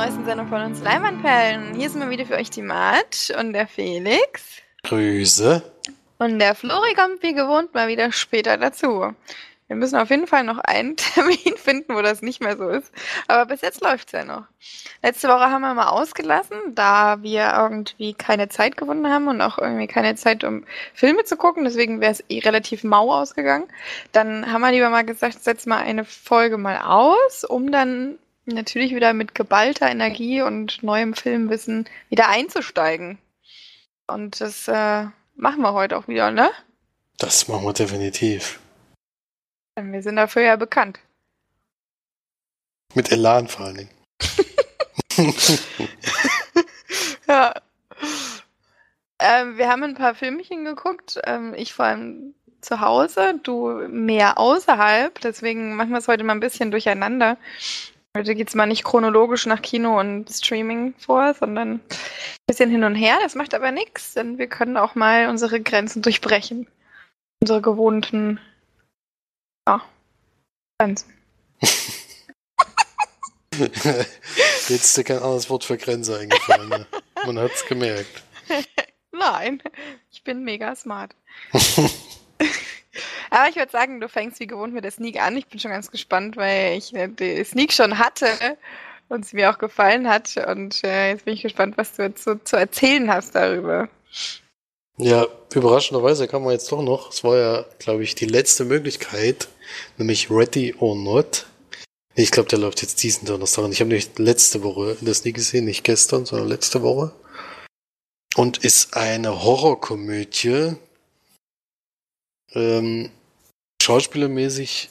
neuesten Sendung von uns Leinwandperlen. Hier sind wir wieder für euch die Mart und der Felix. Grüße. Und der Flori kommt wie gewohnt mal wieder später dazu. Wir müssen auf jeden Fall noch einen Termin finden, wo das nicht mehr so ist. Aber bis jetzt läuft's ja noch. Letzte Woche haben wir mal ausgelassen, da wir irgendwie keine Zeit gefunden haben und auch irgendwie keine Zeit, um Filme zu gucken. Deswegen wäre es eh relativ mau ausgegangen. Dann haben wir lieber mal gesagt, setz mal eine Folge mal aus, um dann natürlich wieder mit geballter Energie und neuem Filmwissen wieder einzusteigen. Und das äh, machen wir heute auch wieder, ne? Das machen wir definitiv. Wir sind dafür ja bekannt. Mit Elan vor allen Dingen. ja. Ähm, wir haben ein paar Filmchen geguckt. Ähm, ich vor allem zu Hause, du mehr außerhalb. Deswegen machen wir es heute mal ein bisschen durcheinander. Heute geht es mal nicht chronologisch nach Kino und Streaming vor, sondern ein bisschen hin und her. Das macht aber nichts, denn wir können auch mal unsere Grenzen durchbrechen. Unsere gewohnten ja, Grenzen. Jetzt ist dir kein anderes Wort für Grenze eingefallen. Ne? Man hat's gemerkt. Nein, ich bin mega smart. Aber ich würde sagen, du fängst wie gewohnt mit der Sneak an. Ich bin schon ganz gespannt, weil ich äh, die Sneak schon hatte und sie mir auch gefallen hat. Und äh, jetzt bin ich gespannt, was du jetzt so zu erzählen hast darüber. Ja, überraschenderweise kann man jetzt doch noch, es war ja, glaube ich, die letzte Möglichkeit, nämlich Ready or Not. Ich glaube, der läuft jetzt diesen Donnerstag. Und ich habe nämlich letzte Woche das nie gesehen, nicht gestern, sondern letzte Woche. Und ist eine Horrorkomödie. Ähm, schauspielermäßig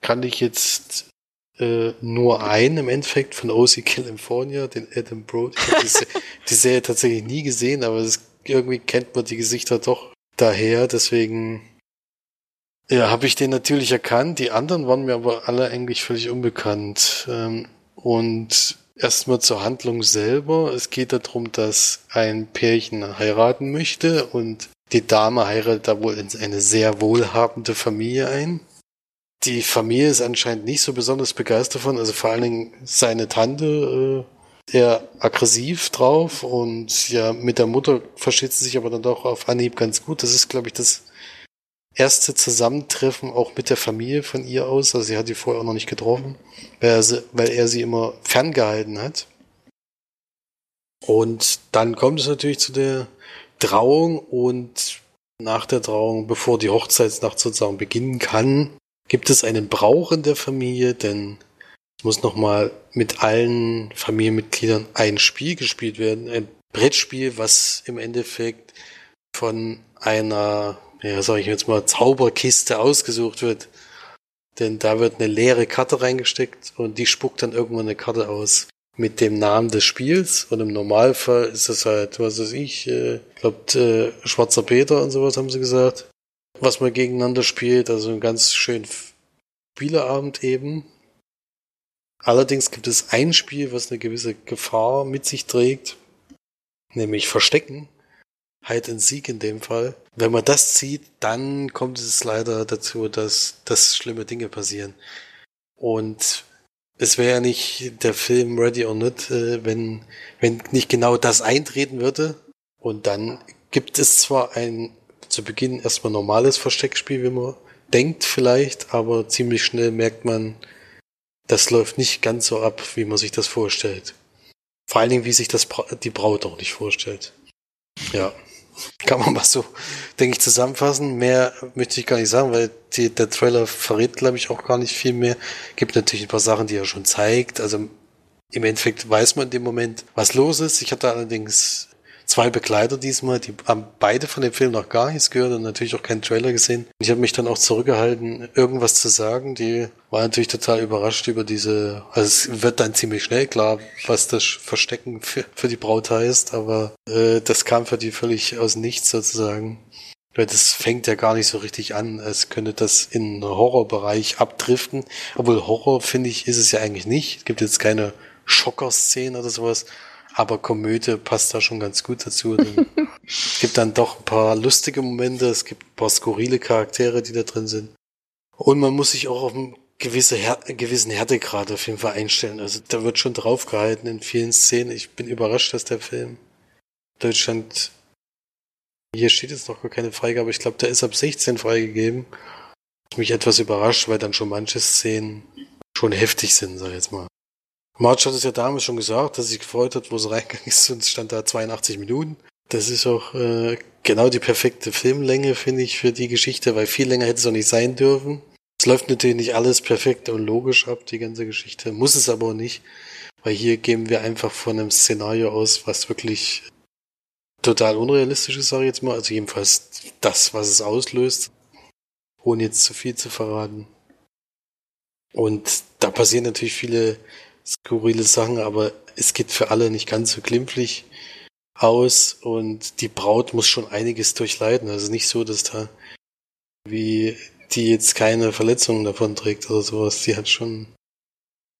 kann ich jetzt äh, nur einen im Endeffekt von OC California, den Adam Brody. Ich habe die, die Serie tatsächlich nie gesehen, aber es irgendwie kennt man die Gesichter doch daher, deswegen ja, habe ich den natürlich erkannt. Die anderen waren mir aber alle eigentlich völlig unbekannt. Ähm, und erstmal zur Handlung selber. Es geht darum, dass ein Pärchen heiraten möchte und die Dame heiratet da wohl in eine sehr wohlhabende Familie ein. Die Familie ist anscheinend nicht so besonders begeistert davon, also vor allen Dingen seine Tante äh, eher aggressiv drauf und ja, mit der Mutter versteht sie sich aber dann doch auf Anhieb ganz gut. Das ist, glaube ich, das erste Zusammentreffen auch mit der Familie von ihr aus. Also sie hat die vorher auch noch nicht getroffen, weil er sie, weil er sie immer ferngehalten hat. Und dann kommt es natürlich zu der Trauung und nach der Trauung, bevor die Hochzeitsnacht sozusagen beginnen kann, gibt es einen Brauch in der Familie, denn es muss nochmal mit allen Familienmitgliedern ein Spiel gespielt werden. Ein Brettspiel, was im Endeffekt von einer, ja, sag ich jetzt mal, Zauberkiste ausgesucht wird. Denn da wird eine leere Karte reingesteckt und die spuckt dann irgendwann eine Karte aus mit dem Namen des Spiels. Und im Normalfall ist es halt, was weiß ich, äh, glaubt, äh, Schwarzer Peter und sowas haben sie gesagt. Was man gegeneinander spielt, also ein ganz schön Spieleabend eben. Allerdings gibt es ein Spiel, was eine gewisse Gefahr mit sich trägt, nämlich Verstecken. Hide and Seek in dem Fall. Wenn man das zieht, dann kommt es leider dazu, dass, dass schlimme Dinge passieren. Und es wäre ja nicht der Film Ready or Not, äh, wenn, wenn nicht genau das eintreten würde. Und dann gibt es zwar ein zu Beginn erstmal normales Versteckspiel, wie man denkt vielleicht, aber ziemlich schnell merkt man, das läuft nicht ganz so ab, wie man sich das vorstellt. Vor allen Dingen, wie sich das die Braut auch nicht vorstellt. Ja, kann man mal so, denke ich, zusammenfassen. Mehr möchte ich gar nicht sagen, weil die, der Trailer verrät, glaube ich, auch gar nicht viel mehr. Gibt natürlich ein paar Sachen, die er schon zeigt. Also im Endeffekt weiß man in dem Moment, was los ist. Ich hatte allerdings zwei Begleiter diesmal, die haben beide von dem Film noch gar nichts gehört und natürlich auch keinen Trailer gesehen. Ich habe mich dann auch zurückgehalten, irgendwas zu sagen. Die war natürlich total überrascht über diese, also es wird dann ziemlich schnell klar, was das Verstecken für, für die Braut heißt, aber äh, das kam für die völlig aus nichts sozusagen. Weil das fängt ja gar nicht so richtig an, als könnte das in Horrorbereich abdriften. Obwohl Horror, finde ich, ist es ja eigentlich nicht. Es gibt jetzt keine Schocker-Szenen oder sowas. Aber Komödie passt da schon ganz gut dazu. es gibt dann doch ein paar lustige Momente, es gibt ein paar skurrile Charaktere, die da drin sind. Und man muss sich auch auf den gewisse Her gewissen Härtegrad auf jeden Fall einstellen. Also da wird schon draufgehalten in vielen Szenen. Ich bin überrascht, dass der Film Deutschland hier steht jetzt noch gar keine Freigabe. Ich glaube, der ist ab 16 freigegeben. Mich etwas überrascht, weil dann schon manche Szenen schon heftig sind, sag ich jetzt mal. March hat es ja damals schon gesagt, dass sich gefreut hat, wo sie reingegangen ist und es stand da 82 Minuten. Das ist auch äh, genau die perfekte Filmlänge, finde ich, für die Geschichte, weil viel länger hätte es auch nicht sein dürfen. Es läuft natürlich nicht alles perfekt und logisch ab, die ganze Geschichte. Muss es aber auch nicht, weil hier gehen wir einfach von einem Szenario aus, was wirklich total unrealistisch ist, sage ich jetzt mal. Also jedenfalls das, was es auslöst, ohne jetzt zu viel zu verraten. Und da passieren natürlich viele skurrile Sachen, aber es geht für alle nicht ganz so glimpflich aus und die Braut muss schon einiges durchleiden. Also nicht so, dass da wie die jetzt keine Verletzungen davon trägt oder sowas. Die hat schon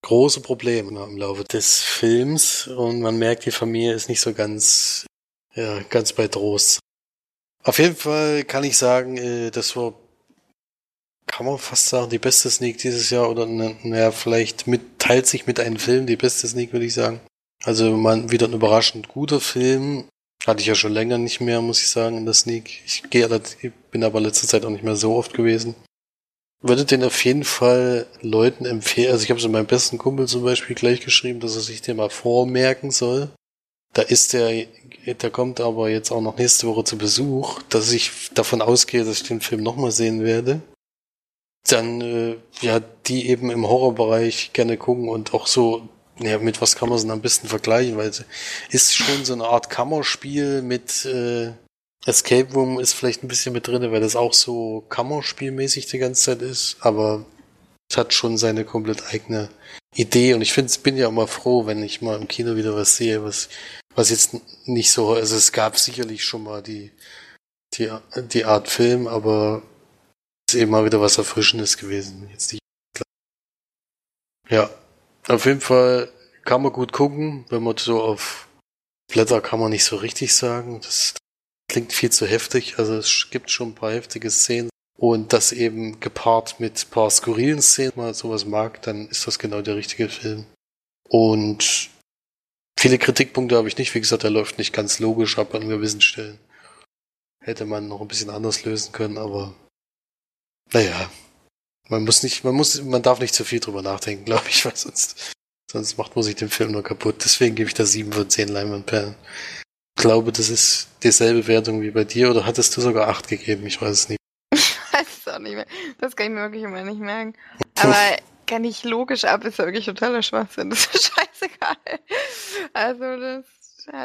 große Probleme im Laufe des Films und man merkt, die Familie ist nicht so ganz, ja, ganz bei Trost. Auf jeden Fall kann ich sagen, äh, das war, kann man fast sagen, die beste Sneak dieses Jahr oder, naja, vielleicht mit, teilt sich mit einem Film die beste Sneak, würde ich sagen. Also man, wieder ein überraschend guter Film. Hatte ich ja schon länger nicht mehr, muss ich sagen, in der Sneak. Ich gehe, bin aber letzte Zeit auch nicht mehr so oft gewesen. Würde den auf jeden Fall Leuten empfehlen. Also ich habe es meinem besten Kumpel zum Beispiel gleich geschrieben, dass er sich den mal vormerken soll. Da ist der, der kommt aber jetzt auch noch nächste Woche zu Besuch, dass ich davon ausgehe, dass ich den Film nochmal sehen werde. Dann, äh, ja, die eben im Horrorbereich gerne gucken und auch so ja, mit was kann man es denn am besten vergleichen? Weil es ist schon so eine Art Kammerspiel mit äh, Escape Room ist vielleicht ein bisschen mit drin, weil das auch so Kammerspielmäßig die ganze Zeit ist, aber es hat schon seine komplett eigene Idee und ich finde, bin ja immer froh, wenn ich mal im Kino wieder was sehe, was, was jetzt nicht so, also es gab sicherlich schon mal die, die, die Art Film, aber ist eben mal wieder was Erfrischendes gewesen. Jetzt nicht. Ja, auf jeden Fall kann man gut gucken, wenn man so auf Blätter kann man nicht so richtig sagen. Das klingt viel zu heftig. Also es gibt schon ein paar heftige Szenen. Und das eben gepaart mit ein paar skurrilen Szenen, wenn man sowas mag, dann ist das genau der richtige Film. Und viele Kritikpunkte habe ich nicht. Wie gesagt, er läuft nicht ganz logisch ab an gewissen Stellen. Hätte man noch ein bisschen anders lösen können, aber naja, man muss nicht, man muss, man darf nicht zu viel drüber nachdenken, glaube ich, weil sonst, sonst macht man sich den Film nur kaputt. Deswegen gebe ich da sieben von zehn Leinwandperlen. Ich glaube, das ist dieselbe Wertung wie bei dir, oder hattest du sogar acht gegeben? Ich weiß es nicht. Ich weiß es auch nicht mehr. Das kann ich mir wirklich immer nicht merken. Aber kann ich logisch ab, ist ja wirklich totaler Schwachsinn. Das ist scheißegal. Also, das.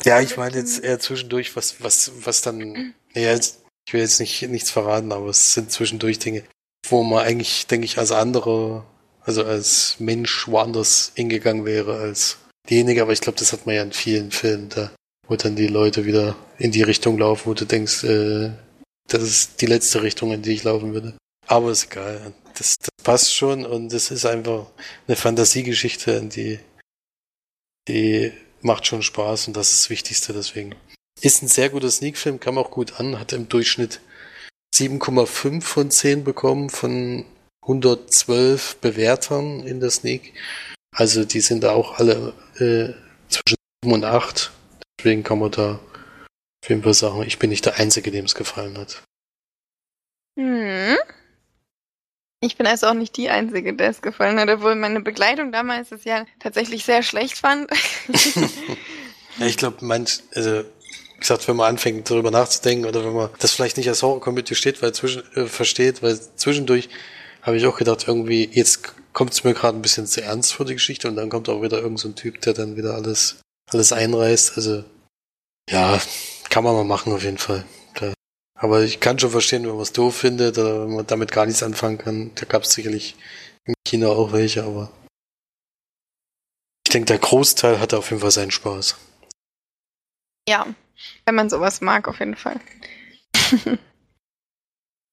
Ja, ich meine jetzt eher zwischendurch, was, was, was dann, ja, ich will jetzt nicht, nichts verraten, aber es sind zwischendurch Dinge, wo man eigentlich, denke ich, als andere, also als Mensch woanders hingegangen wäre als diejenige, aber ich glaube, das hat man ja in vielen Filmen, da, wo dann die Leute wieder in die Richtung laufen, wo du denkst, äh, das ist die letzte Richtung, in die ich laufen würde. Aber ist egal. Das, das passt schon und es ist einfach eine Fantasiegeschichte, die, die macht schon Spaß und das ist das Wichtigste deswegen. Ist ein sehr guter Sneak-Film, kam auch gut an, hat im Durchschnitt 7,5 von 10 bekommen von 112 Bewertern in der Sneak. Also die sind da auch alle äh, zwischen 7 und 8. Deswegen kann man da auf jeden Fall sagen, ich bin nicht der Einzige, dem es gefallen hat. Hm. Ich bin also auch nicht die Einzige, der es gefallen hat, obwohl meine Begleitung damals es ja tatsächlich sehr schlecht fand. ja, ich glaube, manch, also gesagt, wenn man anfängt darüber nachzudenken oder wenn man das vielleicht nicht als Horror-Comedy steht, weil zwischen, äh, versteht, weil zwischendurch habe ich auch gedacht, irgendwie, jetzt kommt es mir gerade ein bisschen zu ernst vor die Geschichte und dann kommt auch wieder irgendein so Typ, der dann wieder alles, alles einreißt. Also, ja, kann man mal machen auf jeden Fall. Da. Aber ich kann schon verstehen, wenn man es doof findet oder wenn man damit gar nichts anfangen kann. Da gab es sicherlich im Kino auch welche, aber ich denke, der Großteil hatte auf jeden Fall seinen Spaß. Ja, wenn man sowas mag, auf jeden Fall.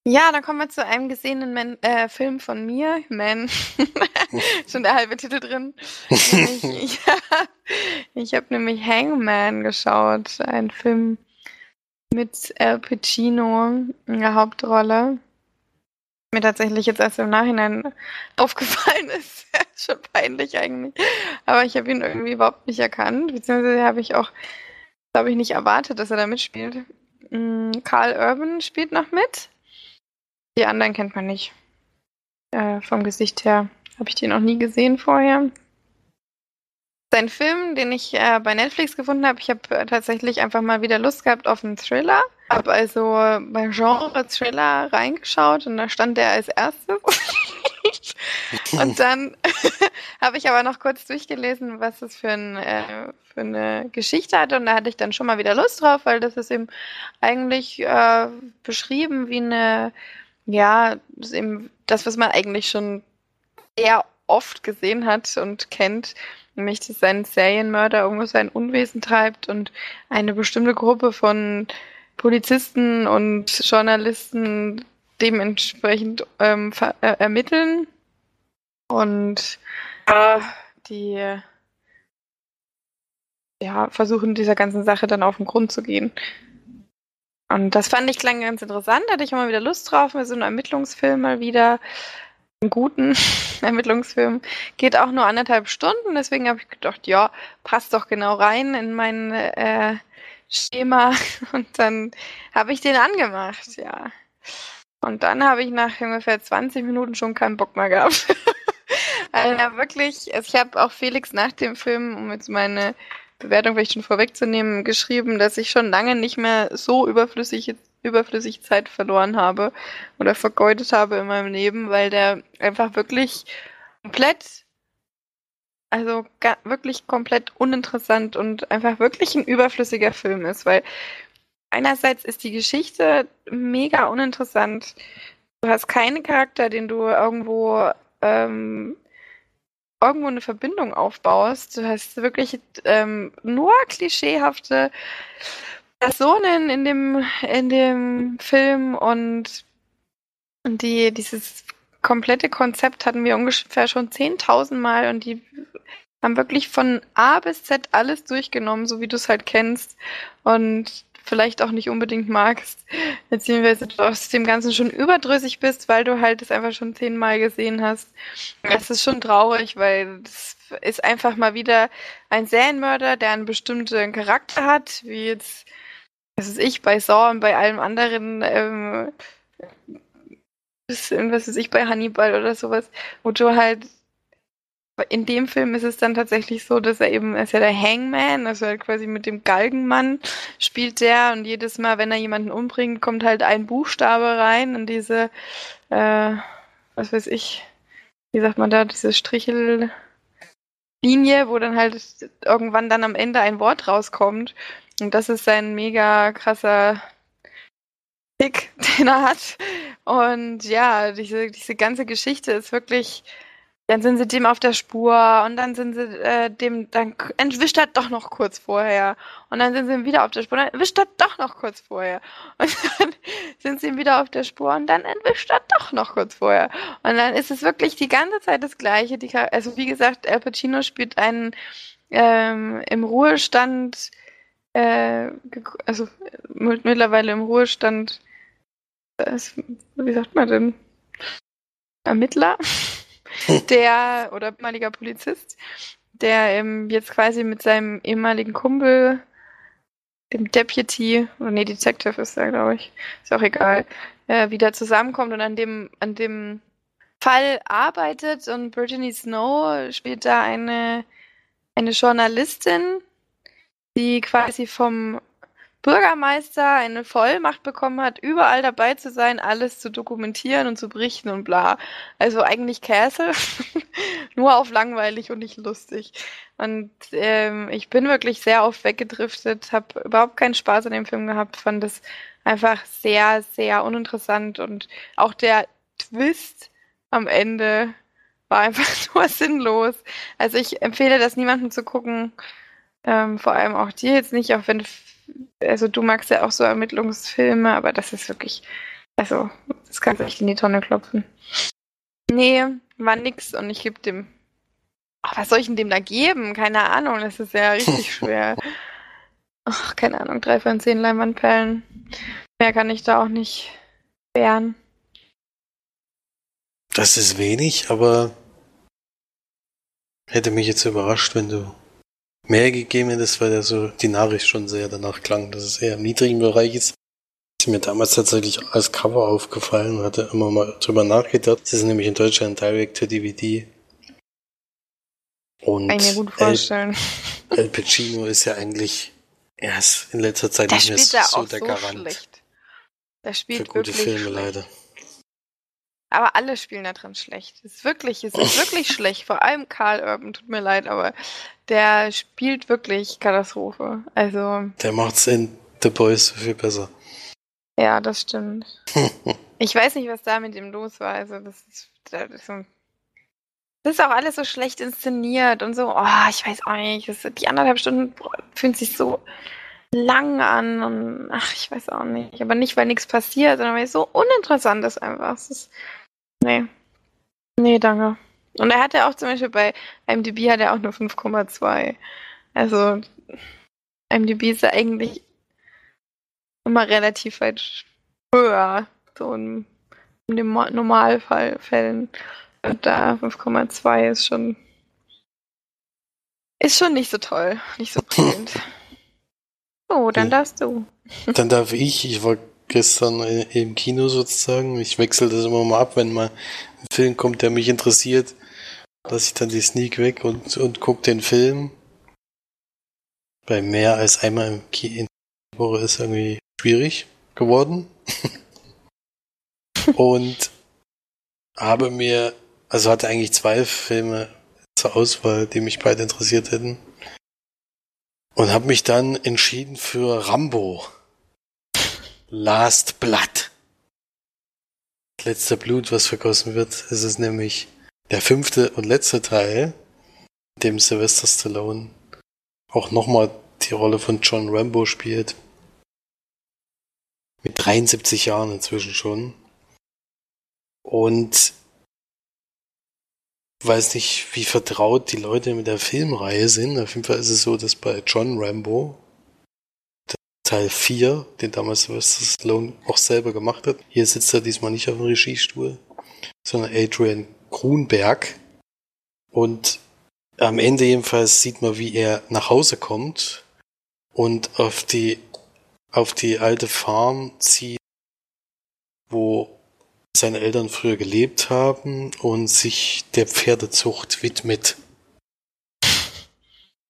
ja, dann kommen wir zu einem gesehenen Man äh, Film von mir, Man. Schon der halbe Titel drin. ich ich, ich habe nämlich Hangman geschaut, ein Film mit Al Pacino in der Hauptrolle. mir tatsächlich jetzt erst im Nachhinein aufgefallen ist. Schon peinlich eigentlich. Aber ich habe ihn irgendwie überhaupt nicht erkannt, beziehungsweise habe ich auch, glaube ich, nicht erwartet, dass er da mitspielt. Mhm, Carl Urban spielt noch mit. Die anderen kennt man nicht. Äh, vom Gesicht her habe ich den noch nie gesehen vorher. Sein Film, den ich äh, bei Netflix gefunden habe, ich habe äh, tatsächlich einfach mal wieder Lust gehabt auf einen Thriller. Habe also bei Genre Thriller reingeschaut und da stand der als erstes. und dann habe ich aber noch kurz durchgelesen, was es für, ein, äh, für, eine Geschichte hat. Und da hatte ich dann schon mal wieder Lust drauf, weil das ist eben eigentlich äh, beschrieben wie eine, ja, das, eben das, was man eigentlich schon sehr oft gesehen hat und kennt, nämlich dass ein Serienmörder irgendwo sein Unwesen treibt und eine bestimmte Gruppe von Polizisten und Journalisten dementsprechend ähm, äh, ermitteln und äh, die ja, versuchen dieser ganzen Sache dann auf den Grund zu gehen. Und das fand ich klang ganz interessant, hatte ich immer wieder Lust drauf, mit so einem Ermittlungsfilm mal wieder einen guten Ermittlungsfilm. Geht auch nur anderthalb Stunden, deswegen habe ich gedacht, ja, passt doch genau rein in mein äh, Schema. Und dann habe ich den angemacht, ja. Und dann habe ich nach ungefähr 20 Minuten schon keinen Bock mehr gehabt. also wirklich, also ich habe auch Felix nach dem Film, um jetzt meine Bewertung vielleicht schon vorwegzunehmen, geschrieben, dass ich schon lange nicht mehr so überflüssig überflüssig Zeit verloren habe oder vergeudet habe in meinem Leben, weil der einfach wirklich komplett, also wirklich komplett uninteressant und einfach wirklich ein überflüssiger Film ist, weil einerseits ist die Geschichte mega uninteressant. Du hast keinen Charakter, den du irgendwo ähm, irgendwo eine Verbindung aufbaust. Du hast wirklich ähm, nur klischeehafte Personen in dem, in dem Film und die, dieses komplette Konzept hatten wir ungefähr schon 10.000 Mal und die haben wirklich von A bis Z alles durchgenommen, so wie du es halt kennst und vielleicht auch nicht unbedingt magst, beziehungsweise du aus dem Ganzen schon überdrüssig bist, weil du halt es einfach schon zehnmal gesehen hast. Das ist schon traurig, weil es ist einfach mal wieder ein Serienmörder, der einen bestimmten Charakter hat, wie jetzt was ist ich, bei Saw und bei allem anderen, ähm, was ist ich, bei Hannibal oder sowas, wo du halt in dem Film ist es dann tatsächlich so, dass er eben, er ist ja der Hangman, also halt quasi mit dem Galgenmann spielt der und jedes Mal, wenn er jemanden umbringt, kommt halt ein Buchstabe rein in diese, äh, was weiß ich, wie sagt man da, diese Strichellinie, wo dann halt irgendwann dann am Ende ein Wort rauskommt. Und das ist sein mega krasser Pick, den er hat. Und ja, diese, diese ganze Geschichte ist wirklich. Dann sind sie dem auf der Spur und dann sind sie äh, dem, dann entwischt er doch noch kurz vorher. Und dann sind sie ihm wieder auf der Spur, und dann entwischt er doch noch kurz vorher. Und dann sind sie ihm wieder auf der Spur und dann entwischt er doch noch kurz vorher. Und dann ist es wirklich die ganze Zeit das Gleiche. Die, also wie gesagt, Al Pacino spielt einen ähm, im Ruhestand äh, also mittlerweile im Ruhestand, ist, wie sagt man denn, Ermittler, der oder ehemaliger Polizist, der ähm, jetzt quasi mit seinem ehemaligen Kumpel, dem Deputy, oder nee, Detective ist er, glaube ich, ist auch egal, äh, wieder zusammenkommt und an dem, an dem Fall arbeitet. Und Brittany Snow spielt da eine, eine Journalistin, die quasi vom Bürgermeister eine Vollmacht bekommen hat, überall dabei zu sein, alles zu dokumentieren und zu berichten und bla. Also eigentlich Castle, nur auf langweilig und nicht lustig. Und ähm, ich bin wirklich sehr oft weggedriftet, habe überhaupt keinen Spaß an dem Film gehabt, fand es einfach sehr, sehr uninteressant und auch der Twist am Ende war einfach nur sinnlos. Also ich empfehle das niemandem zu gucken. Ähm, vor allem auch dir jetzt nicht, auch wenn, also du magst ja auch so Ermittlungsfilme, aber das ist wirklich, also, das kannst du echt in die Tonne klopfen. Nee, war nix und ich gebe dem, ach, was soll ich denn dem da geben? Keine Ahnung, das ist ja richtig schwer. Ach, keine Ahnung, drei von zehn Leinwandperlen. Mehr kann ich da auch nicht wehren. Das ist wenig, aber hätte mich jetzt überrascht, wenn du mehr gegeben hättest, weil ja so die Nachricht schon sehr danach klang, dass es eher im niedrigen Bereich ist. Das ist mir damals tatsächlich als Cover aufgefallen und hatte immer mal drüber nachgedacht. Das ist nämlich in Deutschland Direct to DVD. Und Kann ich mir gut vorstellen. El, El Pacino ist ja eigentlich erst in letzter Zeit Der nicht mehr so, der so Garant schlecht. Der für spielt gute wirklich Filme schlecht. leider. Aber alle spielen da drin schlecht. Es ist wirklich, es ist wirklich schlecht. Vor allem Karl Urban, tut mir leid, aber der spielt wirklich Katastrophe. Also, Der macht's in The Boys so viel besser. ja, das stimmt. Ich weiß nicht, was da mit ihm los war. Also, das ist, das ist, so- das ist auch alles so schlecht inszeniert und so. Oh, ich weiß auch nicht. Das, die anderthalb Stunden fühlen sich so lang an und ach, ich weiß auch nicht. Aber nicht, weil nichts passiert, sondern weil es so uninteressant ist einfach. Es ist, nee. Nee, danke. Und er hat ja auch zum Beispiel bei IMDb hat er auch nur 5,2. Also IMDb ist ja eigentlich immer relativ weit höher. So in, in den Normalfällen. Und da 5,2 ist schon ist schon nicht so toll. Nicht so prickelnd. So, dann darfst du. Dann darf ich, ich war gestern i- im Kino sozusagen, ich wechsle das immer mal ab, wenn mal ein Film kommt, der mich interessiert, lasse ich dann die Sneak weg und, und gucke den Film. Bei mehr als einmal im Ki in der Woche ist irgendwie schwierig geworden. und habe mir, also hatte eigentlich zwei Filme zur Auswahl, die mich beide interessiert hätten. Und habe mich dann entschieden für Rambo. Last Blood. Das letzte Blut, was vergossen wird, ist es nämlich der fünfte und letzte Teil, in dem Sylvester Stallone auch nochmal die Rolle von John Rambo spielt. Mit 73 Jahren inzwischen schon. Und weiß nicht, wie vertraut die Leute mit der Filmreihe sind. Auf jeden Fall ist es so, dass bei John Rambo Teil 4, den damals Sylvester Stallone auch selber gemacht hat. Hier sitzt er diesmal nicht auf dem Regiestuhl, sondern Adrian Grunberg. Und am Ende jedenfalls sieht man, wie er nach Hause kommt und auf die, auf die alte Farm zieht, wo seine Eltern früher gelebt haben und sich der Pferdezucht widmet.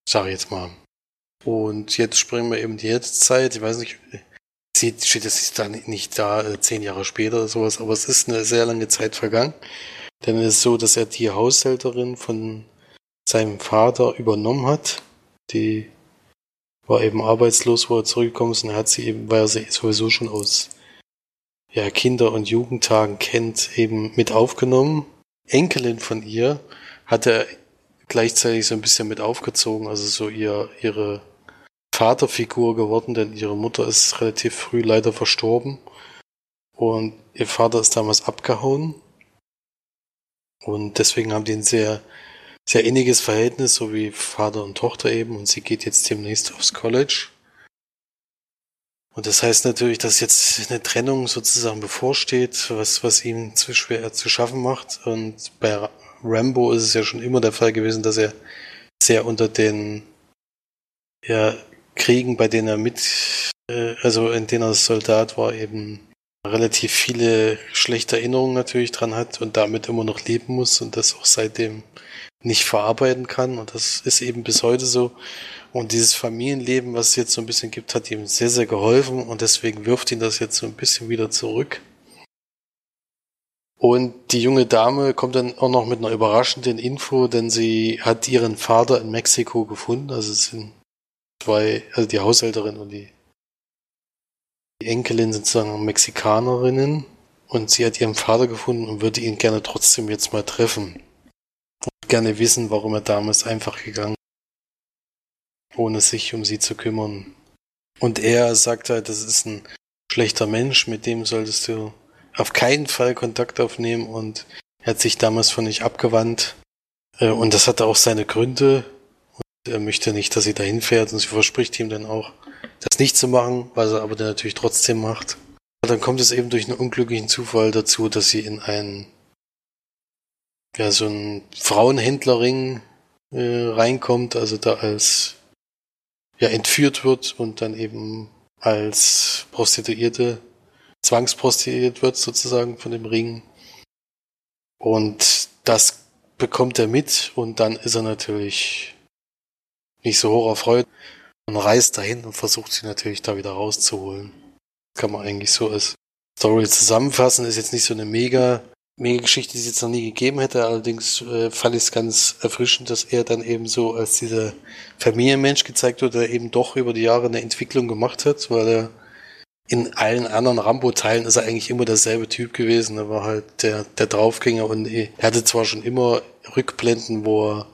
Sag ich jetzt mal. Und jetzt springen wir eben die Jetztzeit. Ich weiß nicht, steht ist da nicht da, äh, zehn Jahre später oder sowas, aber es ist eine sehr lange Zeit vergangen. Denn es ist so, dass er die Haushälterin von seinem Vater übernommen hat. Die war eben arbeitslos, wo er zurückgekommen ist und er hat sie eben, weil er sie sowieso schon aus ja, Kinder- und Jugendtagen kennt, eben mit aufgenommen. Enkelin von ihr hat er gleichzeitig so ein bisschen mit aufgezogen, also so ihr, ihre Vaterfigur geworden, denn ihre Mutter ist relativ früh leider verstorben und ihr Vater ist damals abgehauen und deswegen haben die ein sehr, sehr inniges Verhältnis, so wie Vater und Tochter eben und sie geht jetzt demnächst aufs College. Und das heißt natürlich, dass jetzt eine Trennung sozusagen bevorsteht, was, was ihm zu schwer zu schaffen macht. Und bei Rambo ist es ja schon immer der Fall gewesen, dass er sehr unter den ja, Kriegen, bei denen er mit, äh, also in denen er Soldat war, eben relativ viele schlechte Erinnerungen natürlich dran hat und damit immer noch leben muss und das auch seitdem nicht verarbeiten kann. Und das ist eben bis heute so. Und dieses Familienleben, was es jetzt so ein bisschen gibt, hat ihm sehr, sehr geholfen und deswegen wirft ihn das jetzt so ein bisschen wieder zurück. Und die junge Dame kommt dann auch noch mit einer überraschenden Info, denn sie hat ihren Vater in Mexiko gefunden. Also es sind zwei, also die Haushälterin und die, die Enkelin sind sozusagen Mexikanerinnen und sie hat ihren Vater gefunden und würde ihn gerne trotzdem jetzt mal treffen. Und gerne wissen, warum er damals einfach gegangen ist, ohne sich um sie zu kümmern. Und er sagt halt, das ist ein schlechter Mensch, mit dem solltest du auf keinen Fall Kontakt aufnehmen und er hat sich damals von nicht abgewandt. Äh, Und das hatte auch seine Gründe. Er möchte nicht, dass sie dahin fährt und sie verspricht ihm dann auch, das nicht zu machen, was er aber dann natürlich trotzdem macht. Und dann kommt es eben durch einen unglücklichen Zufall dazu, dass sie in ein ja, so ein Frauenhändlerring äh, reinkommt, also da als ja entführt wird und dann eben als Prostituierte zwangsprostituiert wird sozusagen von dem Ring. Und das bekommt er mit und dann ist er natürlich nicht so hoch erfreut und reist dahin und versucht sie natürlich da wieder rauszuholen. Kann man eigentlich so als Story zusammenfassen. Ist jetzt nicht so eine mega mega Geschichte, die es jetzt noch nie gegeben hätte. Allerdings äh, fand ich es ganz erfrischend, dass er dann eben so als dieser Familienmensch gezeigt wird, der eben doch über die Jahre eine Entwicklung gemacht hat, weil er in allen anderen Rambo-Teilen ist er eigentlich immer derselbe Typ gewesen. Er war halt der, der Draufgänger und er hatte zwar schon immer Rückblenden, wo er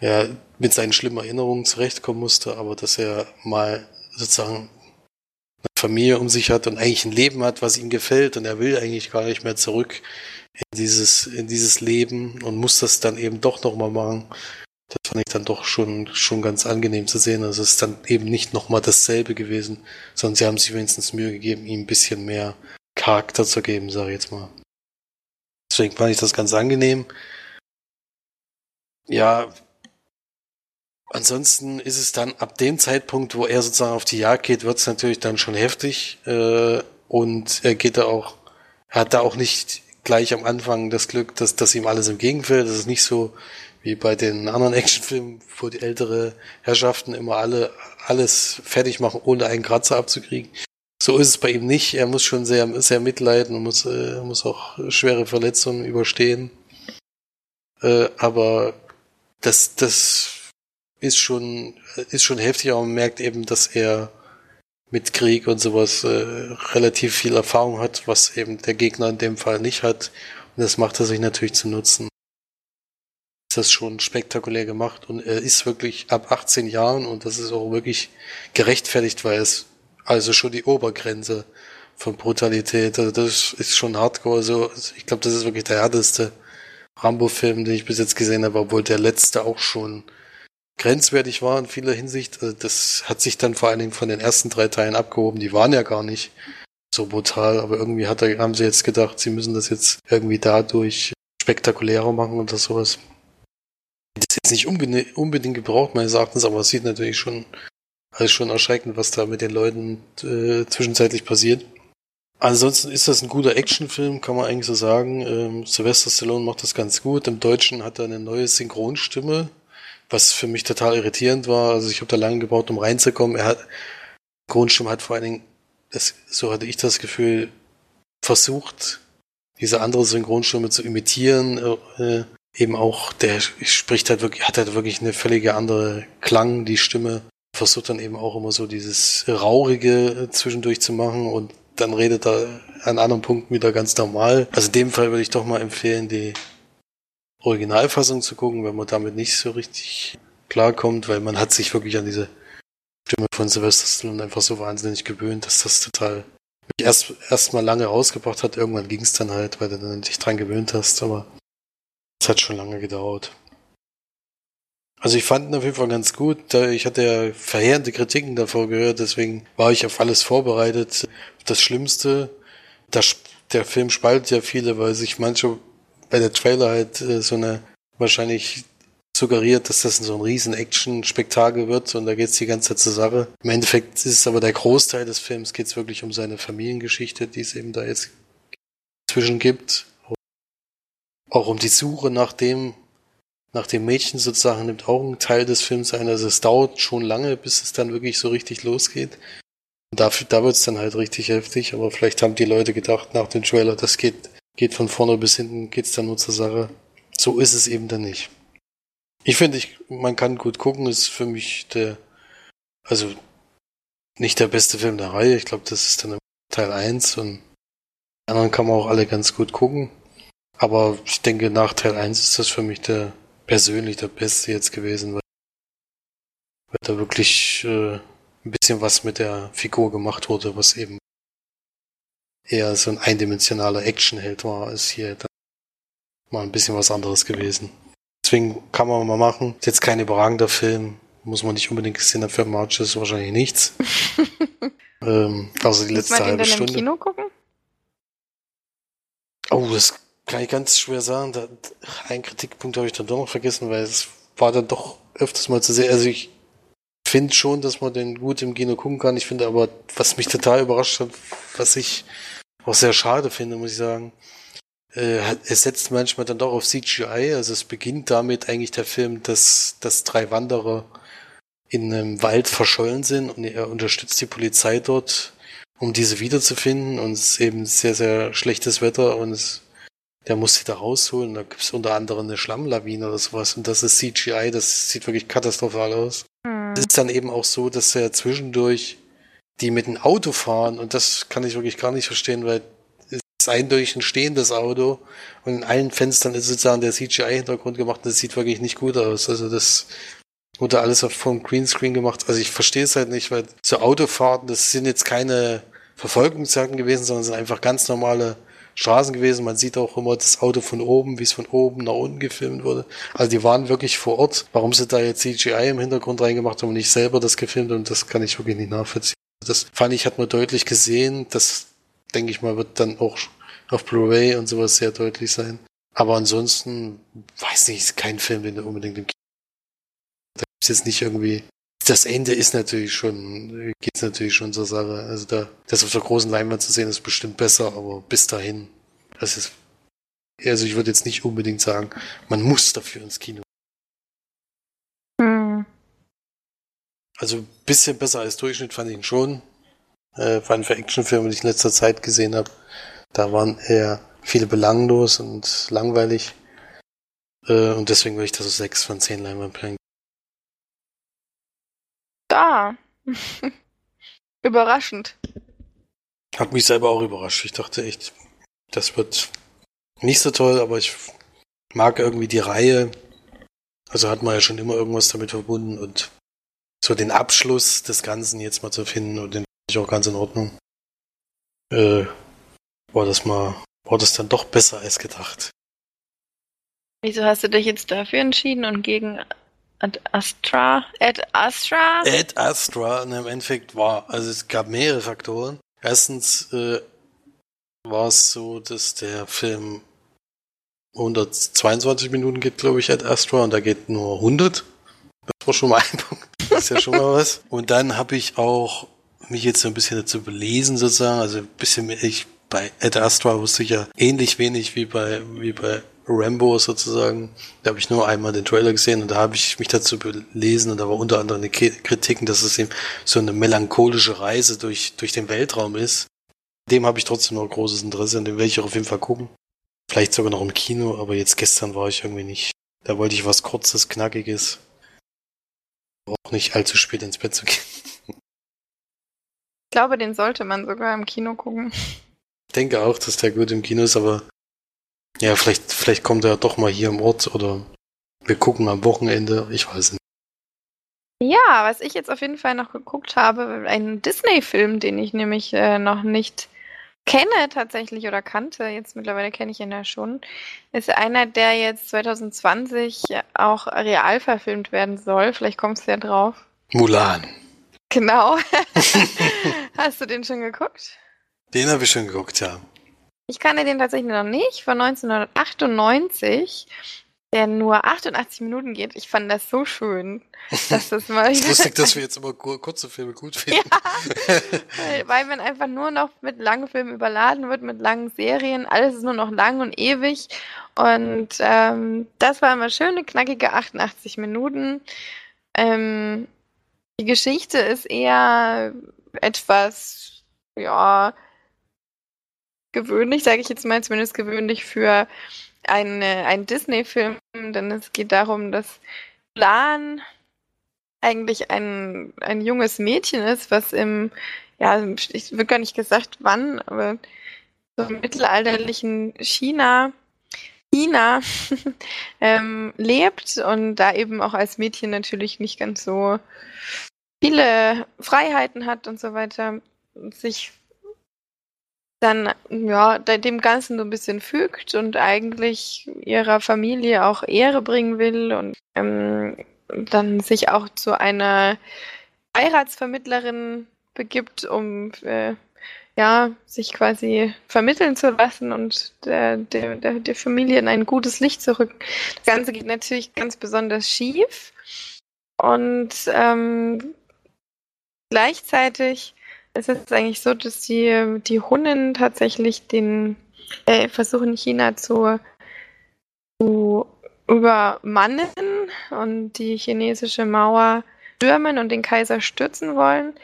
ja, mit seinen schlimmen Erinnerungen zurechtkommen musste, aber dass er mal sozusagen eine Familie um sich hat und eigentlich ein Leben hat, was ihm gefällt und er will eigentlich gar nicht mehr zurück in dieses, in dieses Leben und muss das dann eben doch nochmal machen. Das fand ich dann doch schon, schon ganz angenehm zu sehen. Also es ist dann eben nicht nochmal dasselbe gewesen, sondern sie haben sich wenigstens Mühe gegeben, ihm ein bisschen mehr Charakter zu geben, sage ich jetzt mal. Deswegen fand ich das ganz angenehm. Ja, ansonsten ist es dann ab dem Zeitpunkt, wo er sozusagen auf die Jagd geht, wird es natürlich dann schon heftig. Äh, und er geht da auch, er hat da auch nicht gleich am Anfang das Glück, dass, dass ihm alles entgegenfällt. Das ist nicht so wie bei den anderen Actionfilmen, wo die ältere Herrschaften immer alle alles fertig machen, ohne einen Kratzer abzukriegen. So ist es bei ihm nicht. Er muss schon sehr, sehr mitleiden und muss, äh, muss auch schwere Verletzungen überstehen. Äh, aber das, das ist schon, ist schon heftig, aber man merkt eben, dass er mit Krieg und sowas äh, relativ viel Erfahrung hat, was eben der Gegner in dem Fall nicht hat. Und das macht er sich natürlich zu nutzen. Ist das schon spektakulär gemacht und er ist wirklich ab 18 Jahren und das ist auch wirklich gerechtfertigt, weil es also schon die Obergrenze von Brutalität, also das ist schon hardcore, also ich glaube, das ist wirklich der härteste Rambo-Film, den ich bis jetzt gesehen habe, obwohl der letzte auch schon grenzwertig war in vieler Hinsicht. Also das hat sich dann vor allen Dingen von den ersten drei Teilen abgehoben. Die waren ja gar nicht so brutal, aber irgendwie hat haben sie jetzt gedacht, sie müssen das jetzt irgendwie dadurch spektakulärer machen oder sowas. Das ist jetzt nicht unbedingt gebraucht, meines Erachtens, aber es sieht natürlich schon alles schon erschreckend, was da mit den Leuten äh, zwischenzeitlich passiert. Ansonsten ist das ein guter Actionfilm, kann man eigentlich so sagen. Ähm, Sylvester Stallone macht das ganz gut. Im Deutschen hat er eine neue Synchronstimme was für mich total irritierend war. Also ich habe da lange gebraucht, um reinzukommen. Er hat Grundstimme hat vor allen Dingen, das, so hatte ich das Gefühl, versucht, diese andere Synchronstimme zu imitieren. Äh, eben auch, der spricht halt wirklich, hat halt wirklich eine völlige andere Klang, die Stimme. Versucht dann eben auch immer so dieses Raurige zwischendurch zu machen und dann redet er an anderen Punkten wieder ganz normal. Also in dem Fall würde ich doch mal empfehlen, die Originalfassung zu gucken, wenn man damit nicht so richtig klarkommt, weil man hat sich wirklich an diese Stimme von Sylvester Stallone einfach so wahnsinnig gewöhnt, dass das total mich erst mal lange rausgebracht hat. Irgendwann ging es dann halt, weil du dann dich dran gewöhnt hast, aber es hat schon lange gedauert. Also ich fand ihn auf jeden Fall ganz gut. Ich hatte ja verheerende Kritiken davor gehört, deswegen war ich auf alles vorbereitet. Das Schlimmste, das, der Film spaltet ja viele, weil sich manche weil der Trailer halt äh, so eine wahrscheinlich suggeriert, dass das so ein riesen Action-Spektakel wird und da geht's die ganze Zeit zur Sache. Im Endeffekt ist es aber der Großteil des Films geht's wirklich um seine Familiengeschichte, die es eben da jetzt zwischen gibt. Auch um die Suche nach dem, nach dem Mädchen sozusagen nimmt auch ein Teil des Films ein. Also es dauert schon lange, bis es dann wirklich so richtig losgeht. Und dafür, da wird's dann halt richtig heftig, aber vielleicht haben die Leute gedacht nach dem Trailer, das geht geht von vorne bis hinten, geht's dann nur zur Sache. So ist es eben dann nicht. Ich finde, ich, man kann gut gucken, ist für mich der, also nicht der beste Film der Reihe. Ich glaube, das ist dann Teil 1 und die anderen kann man auch alle ganz gut gucken. Aber ich denke, nach Teil 1 ist das für mich der persönlich der beste jetzt gewesen, weil, weil da wirklich äh, ein bisschen was mit der Figur gemacht wurde, was eben eher so ein eindimensionaler Actionheld war, als hier dann mal ein bisschen was anderes gewesen. Deswegen kann man mal machen. Ist jetzt kein überragender Film, muss man nicht unbedingt gesehen haben. Für March ist wahrscheinlich nichts. ähm, außer die letzte halbe Stunde. Im Kino gucken? Oh, das kann ich ganz schwer sagen. Da, einen Kritikpunkt habe ich dann doch noch vergessen, weil es war dann doch öfters mal zu sehen. Also ich finde schon, dass man den gut im Kino gucken kann. Ich finde aber, was mich total überrascht hat, was ich auch sehr schade finde, muss ich sagen, äh, es setzt manchmal dann doch auf CGI. Also es beginnt damit eigentlich der Film, dass, dass drei Wanderer in einem Wald verschollen sind und er unterstützt die Polizei dort, um diese wiederzufinden. Und es ist eben sehr, sehr schlechtes Wetter und es, der muss sie da rausholen. Da gibt es unter anderem eine Schlammlawine oder sowas. Und das ist CGI, das sieht wirklich katastrophal aus. Mhm. Es ist dann eben auch so, dass er zwischendurch die mit dem Auto fahren und das kann ich wirklich gar nicht verstehen, weil es ist eindeutig ein stehendes Auto und in allen Fenstern ist sozusagen der CGI-Hintergrund gemacht und das sieht wirklich nicht gut aus. Also das wurde alles auf vom Greenscreen gemacht. Also ich verstehe es halt nicht, weil so Autofahrten, das sind jetzt keine Verfolgungsjagden gewesen, sondern sind einfach ganz normale Straßen gewesen. Man sieht auch immer das Auto von oben, wie es von oben nach unten gefilmt wurde. Also die waren wirklich vor Ort. Warum sie da jetzt CGI im Hintergrund reingemacht haben und nicht selber das gefilmt und das kann ich wirklich nicht nachvollziehen. Das fand ich, hat man deutlich gesehen. Das, denke ich mal, wird dann auch auf Blu-ray und sowas sehr deutlich sein. Aber ansonsten, weiß nicht, ist kein Film, den du unbedingt im Kino ist jetzt nicht irgendwie. Das Ende ist natürlich schon, geht's natürlich schon zur Sache. Also da, das auf der großen Leinwand zu sehen, ist bestimmt besser, aber bis dahin, das ist, also ich würde jetzt nicht unbedingt sagen, man muss dafür ins Kino. Also ein bisschen besser als Durchschnitt fand ich ihn schon. Äh, vor allem für Actionfilme, die ich in letzter Zeit gesehen habe. Da waren eher viele belanglos und langweilig. Äh, und deswegen würde ich da so sechs von zehn Leinwandperlen da. Überraschend. Hat mich selber auch überrascht. Ich dachte echt, das wird nicht so toll, aber ich mag irgendwie die Reihe. Also hat man ja schon immer irgendwas damit verbunden und so den Abschluss des Ganzen jetzt mal zu finden und den finde ich auch ganz in Ordnung. Äh, war das mal, war das dann doch besser als gedacht. Wieso hast du dich jetzt dafür entschieden und gegen Ad Astra? Ad Astra? Ad Astra, im Endeffekt war, also es gab mehrere Faktoren. Erstens äh, war es so, dass der Film 122 Minuten geht, glaube ich, Ad Astra, und da geht nur 100. Das war schon mal ein Punkt. Das ist ja schon mal was. Und dann habe ich auch mich jetzt so ein bisschen dazu belesen, sozusagen. Also ein bisschen, ich bei Ad Astra wusste ich ja ähnlich wenig wie bei, wie bei Rambo sozusagen. Da habe ich nur einmal den Trailer gesehen und da habe ich mich dazu belesen und da war unter anderem eine Kritik, dass es eben so eine melancholische Reise durch, durch den Weltraum ist. Dem habe ich trotzdem noch großes Interesse und den werde ich auch auf jeden Fall gucken. Vielleicht sogar noch im Kino, aber jetzt gestern war ich irgendwie nicht. Da wollte ich was Kurzes, Knackiges. Auch nicht allzu spät ins Bett zu gehen. Ich glaube, den sollte man sogar im Kino gucken. Ich denke auch, dass der gut im Kino ist, aber ja, vielleicht, vielleicht kommt er doch mal hier im Ort oder wir gucken am Wochenende, ich weiß nicht. Ja, was ich jetzt auf jeden Fall noch geguckt habe, ein Disney-Film, den ich nämlich äh, noch nicht kenne tatsächlich oder kannte, jetzt mittlerweile kenne ich ihn ja schon, ist einer, der jetzt 2020 auch real verfilmt werden soll. Vielleicht kommst du ja drauf. Mulan. Genau. Hast du den schon geguckt? Den habe ich schon geguckt, ja. Ich kannte den tatsächlich noch nicht, von 1998, der nur 88 Minuten geht. Ich fand das so schön, dass das mal. ist lustig, dass wir jetzt immer kurze Filme gut finden. Ja, weil, weil man einfach nur noch mit langen Filmen überladen wird, mit langen Serien. Alles ist nur noch lang und ewig. Und ähm, das war immer schöne, knackige 88 Minuten. Ähm, die Geschichte ist eher etwas, ja, gewöhnlich, sage ich jetzt mal, zumindest gewöhnlich für eine, einen Disney-Film, denn es geht darum, dass Plan eigentlich ein, ein junges Mädchen ist, was im, ja, ich wird gar nicht gesagt wann, aber so im mittelalterlichen China, China ähm, lebt und da eben auch als Mädchen natürlich nicht ganz so viele Freiheiten hat und so weiter, sich dann ja dem Ganzen so ein bisschen fügt und eigentlich ihrer Familie auch Ehre bringen will und ähm, dann sich auch zu einer Heiratsvermittlerin begibt, um äh, ja, sich quasi vermitteln zu lassen und der, der, der, der Familie in ein gutes Licht zu rücken. Das Ganze geht natürlich ganz besonders schief. Und ähm, gleichzeitig ist es eigentlich so, dass die, die Hunnen tatsächlich den äh, versuchen, China zu, zu übermannen und die chinesische Mauer stürmen und den Kaiser stürzen wollen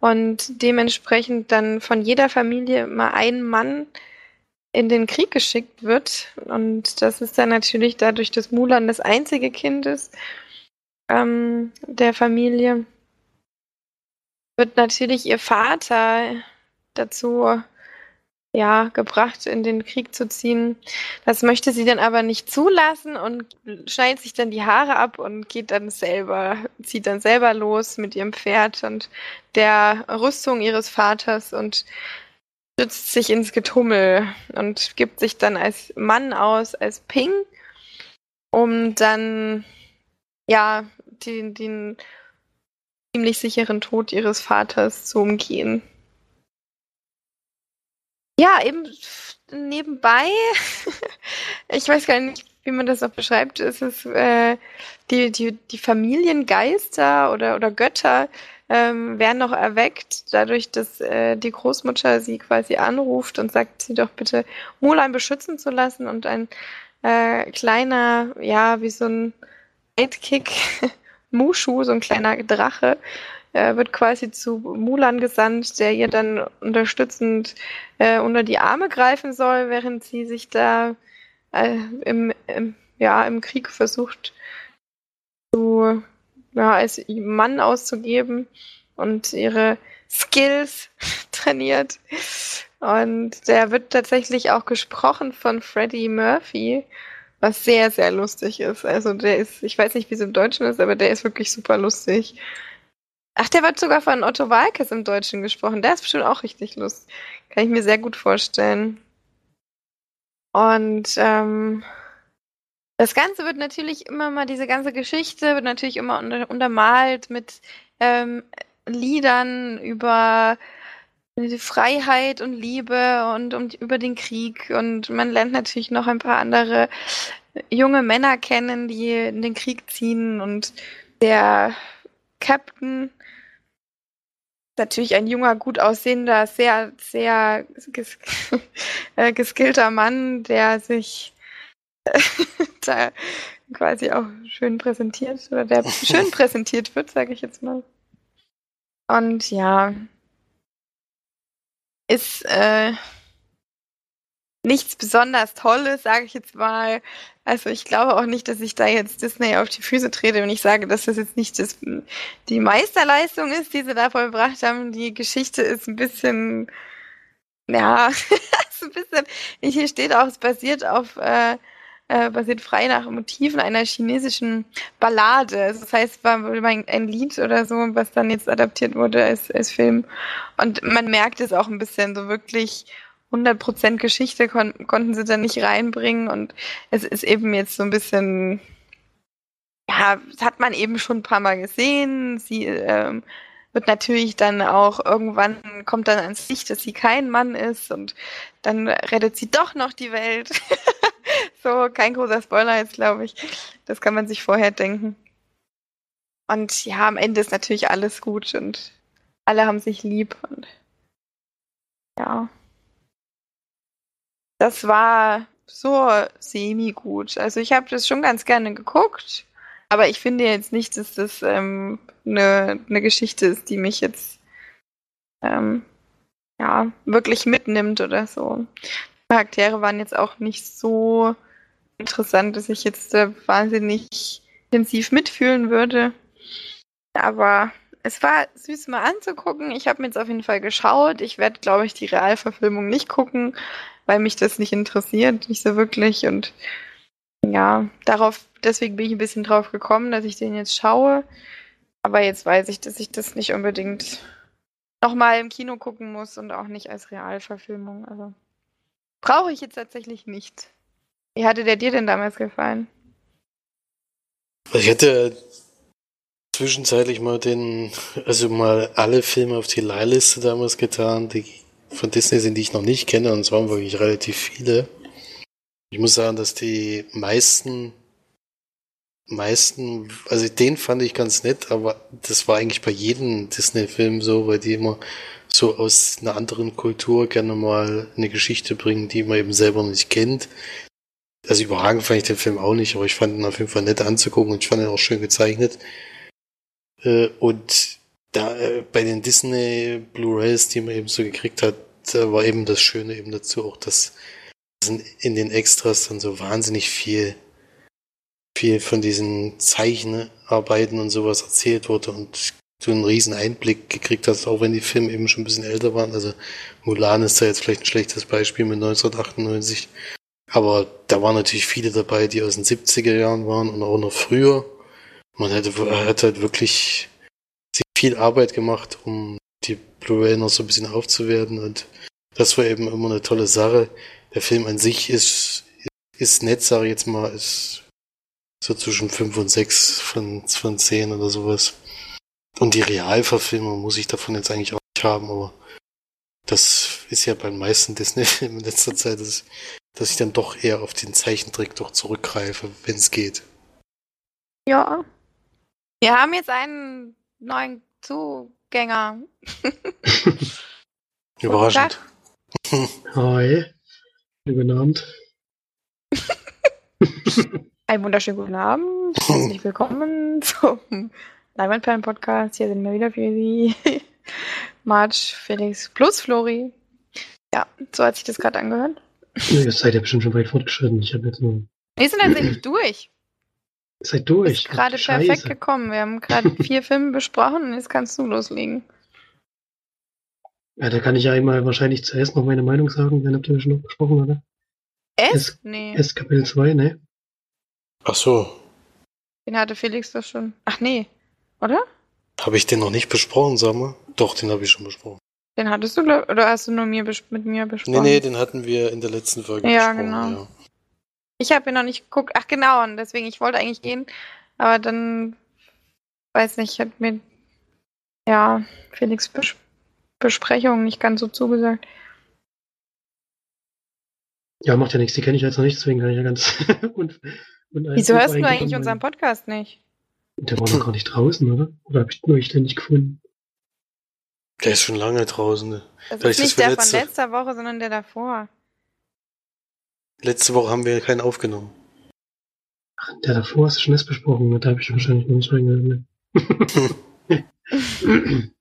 und dementsprechend dann von jeder Familie immer ein Mann in den Krieg geschickt wird. Und das ist dann natürlich dadurch, dass Mulan das einzige Kind ist ähm, der Familie, wird natürlich ihr Vater dazu ja, gebracht, in den Krieg zu ziehen. Das möchte sie dann aber nicht zulassen und schneidet sich dann die Haare ab und geht dann selber, zieht dann selber los mit ihrem Pferd und der Rüstung ihres Vaters und stützt sich ins Getummel und gibt sich dann als Mann aus, als Ping, um dann ja den, den ziemlich sicheren Tod ihres Vaters zu umgehen. Ja, eben nebenbei, ich weiß gar nicht, wie man das auch beschreibt, ist es äh, die, die, die Familiengeister oder, oder Götter ähm, werden noch erweckt, dadurch, dass äh, die Großmutter sie quasi anruft und sagt, sie doch bitte Mulan beschützen zu lassen und ein äh, kleiner, ja, wie so ein Sidekick, Mushu, so ein kleiner Drache, äh, wird quasi zu Mulan gesandt, der ihr dann unterstützend äh, unter die Arme greifen soll, während sie sich da äh, im, im, ja, im Krieg versucht, zu, ja, als Mann auszugeben und ihre Skills trainiert. Und der wird tatsächlich auch gesprochen von Freddie Murphy, was sehr, sehr lustig ist. Also der ist, ich weiß nicht, wie es im Deutschen ist, aber der ist wirklich super lustig. Ach, der wird sogar von Otto Walkes im Deutschen gesprochen. Der ist bestimmt auch richtig lustig. Kann ich mir sehr gut vorstellen. Und ähm, das Ganze wird natürlich immer mal, diese ganze Geschichte wird natürlich immer unter, untermalt mit ähm, Liedern über Freiheit und Liebe und um, über den Krieg. Und man lernt natürlich noch ein paar andere junge Männer kennen, die in den Krieg ziehen. Und der Captain natürlich ein junger, gut aussehender, sehr, sehr ges äh, geskillter Mann, der sich da quasi auch schön präsentiert oder der schön präsentiert wird, sage ich jetzt mal. Und ja, ist äh, nichts besonders Tolles, sage ich jetzt mal. Also ich glaube auch nicht, dass ich da jetzt Disney auf die Füße trete, wenn ich sage, dass das jetzt nicht das, die Meisterleistung ist, die sie da vollbracht haben. Die Geschichte ist ein bisschen, ja, ist ein bisschen, hier steht auch, es basiert auf, äh, äh, basiert frei nach Motiven einer chinesischen Ballade. Also das heißt, war ein Lied oder so, was dann jetzt adaptiert wurde als, als Film. Und man merkt es auch ein bisschen so wirklich 100% Geschichte kon konnten sie da nicht reinbringen und es ist eben jetzt so ein bisschen, ja, das hat man eben schon ein paar Mal gesehen. Sie ähm, wird natürlich dann auch irgendwann kommt dann ans Licht, dass sie kein Mann ist und dann rettet sie doch noch die Welt. so, kein großer Spoiler jetzt, glaube ich. Das kann man sich vorher denken. Und ja, am Ende ist natürlich alles gut und alle haben sich lieb und ja das war so semi-gut. Also ich habe das schon ganz gerne geguckt, aber ich finde jetzt nicht, dass das ähm, eine, eine Geschichte ist, die mich jetzt ähm, ja, wirklich mitnimmt oder so. Die Charaktere waren jetzt auch nicht so interessant, dass ich jetzt äh, wahnsinnig intensiv mitfühlen würde. Aber es war süß mal anzugucken. Ich habe mir jetzt auf jeden Fall geschaut. Ich werde, glaube ich, die Realverfilmung nicht gucken, weil mich das nicht interessiert, nicht so wirklich. Und ja, darauf, deswegen bin ich ein bisschen drauf gekommen, dass ich den jetzt schaue. Aber jetzt weiß ich, dass ich das nicht unbedingt nochmal im Kino gucken muss und auch nicht als Realverfilmung. Also brauche ich jetzt tatsächlich nicht. Wie hatte der dir denn damals gefallen? Ich hätte zwischenzeitlich mal den, also mal alle Filme auf die Leihliste damals getan, die von Disney sind, die ich noch nicht kenne, und es waren wirklich relativ viele. Ich muss sagen, dass die meisten, meisten, also den fand ich ganz nett, aber das war eigentlich bei jedem Disney-Film so, weil die immer so aus einer anderen Kultur gerne mal eine Geschichte bringen, die man eben selber nicht kennt. Also überragend fand ich den Film auch nicht, aber ich fand ihn auf jeden Fall nett anzugucken und ich fand ihn auch schön gezeichnet. Äh, und da äh, bei den Disney Blu-rays, die man eben so gekriegt hat, war eben das Schöne eben dazu auch, dass in den Extras dann so wahnsinnig viel viel von diesen Zeichenarbeiten und sowas erzählt wurde und du einen riesen Einblick gekriegt hast, auch wenn die Filme eben schon ein bisschen älter waren. Also Mulan ist da jetzt vielleicht ein schlechtes Beispiel mit 1998. Aber da waren natürlich viele dabei, die aus den 70er Jahren waren und auch noch früher. Man hätte, hat halt wirklich viel Arbeit gemacht, um die Blu-ray noch so ein bisschen aufzuwerten und das war eben immer eine tolle Sache. Der Film an sich ist, ist nett, sage ich jetzt mal, ist so zwischen 5 und 6 von, von 10 oder sowas. Und die Realverfilmung muss ich davon jetzt eigentlich auch nicht haben, aber das ist ja beim meisten Disney-Filmen in letzter Zeit, dass, dass ich dann doch eher auf den Zeichentrick doch zurückgreife, wenn es geht. Ja. Wir haben jetzt einen neuen Zugänger. Überraschend. Hi. Guten Abend. Einen wunderschönen guten Abend. Herzlich willkommen zum Leinwandperlen-Podcast. Hier sind wir wieder für Sie. March, Felix plus Flori. Ja, so hat sich das gerade angehört. Ihr seid ja bestimmt schon weit fortgeschritten. Ich habe jetzt nur. Wir sind tatsächlich durch. Ihr seid durch. Ist gerade perfekt gekommen. Wir haben gerade vier Filme besprochen und jetzt kannst du loslegen. Ja, da kann ich ja einmal wahrscheinlich zuerst noch meine Meinung sagen. Wen habt ihr schon noch besprochen, oder? S? S nee. S Kapitel 2, ne? Ach so. Den hatte Felix doch schon. Ach nee, oder? Habe ich den noch nicht besprochen, sag mal? Doch, den habe ich schon besprochen. Den hattest du, glaub, oder hast du nur mir mit mir besprochen? Nee, nee, den hatten wir in der letzten Folge ja, besprochen. Genau. Ja, Ich habe ihn noch nicht geguckt. Ach genau, und deswegen, ich wollte eigentlich gehen, aber dann, weiß nicht, hat mir, ja, Felix Bes Besprechung nicht ganz so zugesagt. Ja, macht ja nichts. Die kenne ich jetzt noch nicht, deswegen kann ich ja ganz. und, und Wieso hörst du eigentlich unseren Podcast nicht? Der war noch gar nicht draußen, oder? Oder habe ich nur ich den nicht gefunden? Der ist schon lange draußen. Ne? Das Vielleicht ist nicht der letzte- von letzter Woche, sondern der davor. Letzte Woche haben wir keinen aufgenommen. Ach, der davor hast du schon erst besprochen. Da habe ich wahrscheinlich noch nicht reingehört. Ne?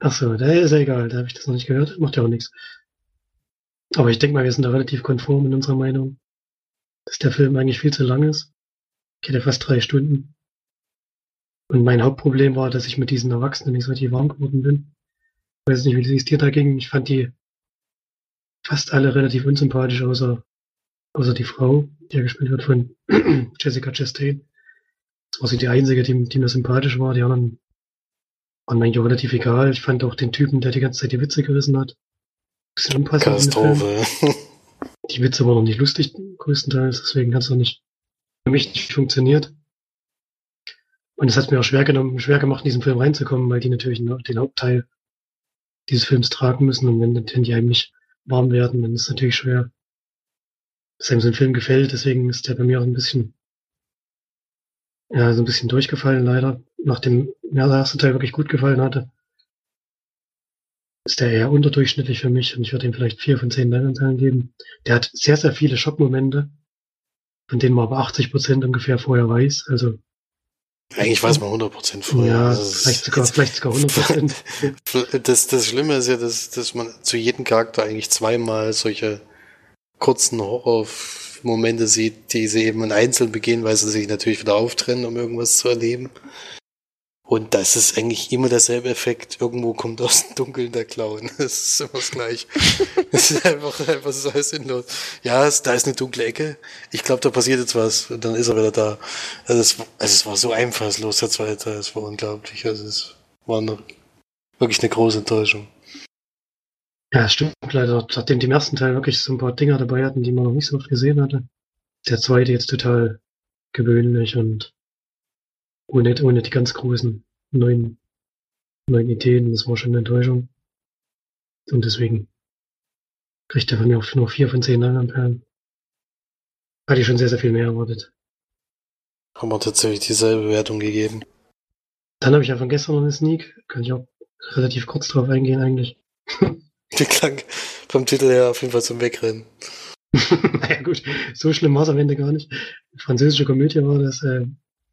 Ach so, da ist ja egal. Da habe ich das noch nicht gehört. Macht ja auch nichts. Aber ich denke mal, wir sind da relativ konform in unserer Meinung, dass der Film eigentlich viel zu lang ist. Geht ja fast drei Stunden. Und mein Hauptproblem war, dass ich mit diesen Erwachsenen nicht so richtig warm geworden bin. Ich weiß nicht, wie es dir da ging. Ich fand die fast alle relativ unsympathisch, außer, außer die Frau, die ja gespielt wird von Jessica Chastain. Das war sie die einzige, die, die mir sympathisch war. Die anderen waren mir eigentlich auch relativ egal. Ich fand auch den Typen, der die ganze Zeit die Witze gerissen hat. Bisschen unpassend. in den Film. Katastrophe. Die Witze waren noch nicht lustig, größtenteils, deswegen hat es noch nicht für mich nicht funktioniert. Und es hat mir auch schwer genommen, schwer gemacht, in diesen Film reinzukommen, weil die natürlich den Hauptteil dieses Films tragen müssen und wenn, die einem warm werden, dann ist es natürlich schwer, dass einem so ein Film gefällt. Deswegen ist der bei mir auch ein bisschen, ja, so ein bisschen durchgefallen, leider. Nachdem mir der erste Teil wirklich gut gefallen hatte, ist der eher unterdurchschnittlich für mich und ich würde ihm vielleicht vier von zehn Leinwandteilen geben. Der hat sehr, sehr viele Schockmomente, von denen man aber 80 Prozent ungefähr vorher weiß. Also, Eigentlich weiß man 100% vorher. ja, Also es vielleicht sogar, vielleicht sogar 100 Prozent. Das, das Schlimme ist ja, dass, dass man zu jedem Charakter eigentlich zweimal solche kurzen Horrormomente sieht, die sie eben in Einzeln begehen, weil sie sich natürlich wieder auftrennen, um irgendwas zu erleben. Und das ist eigentlich immer derselbe Effekt. Irgendwo kommt aus dem Dunkeln der Clown. Das ist immer das Gleiche. Es ist einfach, einfach so sinnlos. Ja, es, da ist eine dunkle Ecke. Ich glaube, da passiert jetzt was. Und dann ist er wieder da. Also es, also es war so einfallslos, der zweite Teil. Es war unglaublich. Also es war eine, wirklich eine große Enttäuschung. Ja, stimmt leider. Nachdem die im ersten Teil wirklich so ein paar Dinger dabei hatten, die man noch nicht so oft gesehen hatte. Der zweite jetzt total gewöhnlich und ohne, ohne die ganz großen neuen, neuen Ideen. Das war schon eine Enttäuschung. Und deswegen kriegt er von mir auch nur vier von zehn Langamperen. Hatte ich schon sehr, sehr viel mehr erwartet. Haben wir tatsächlich dieselbe Wertung gegeben. Dann habe ich ja von gestern noch eine Sneak. Kann ich auch relativ kurz drauf eingehen eigentlich. Die klang vom Titel her auf jeden Fall zum Wegrennen. naja gut, so schlimm war es am Ende gar nicht. Französische Komödie war das äh,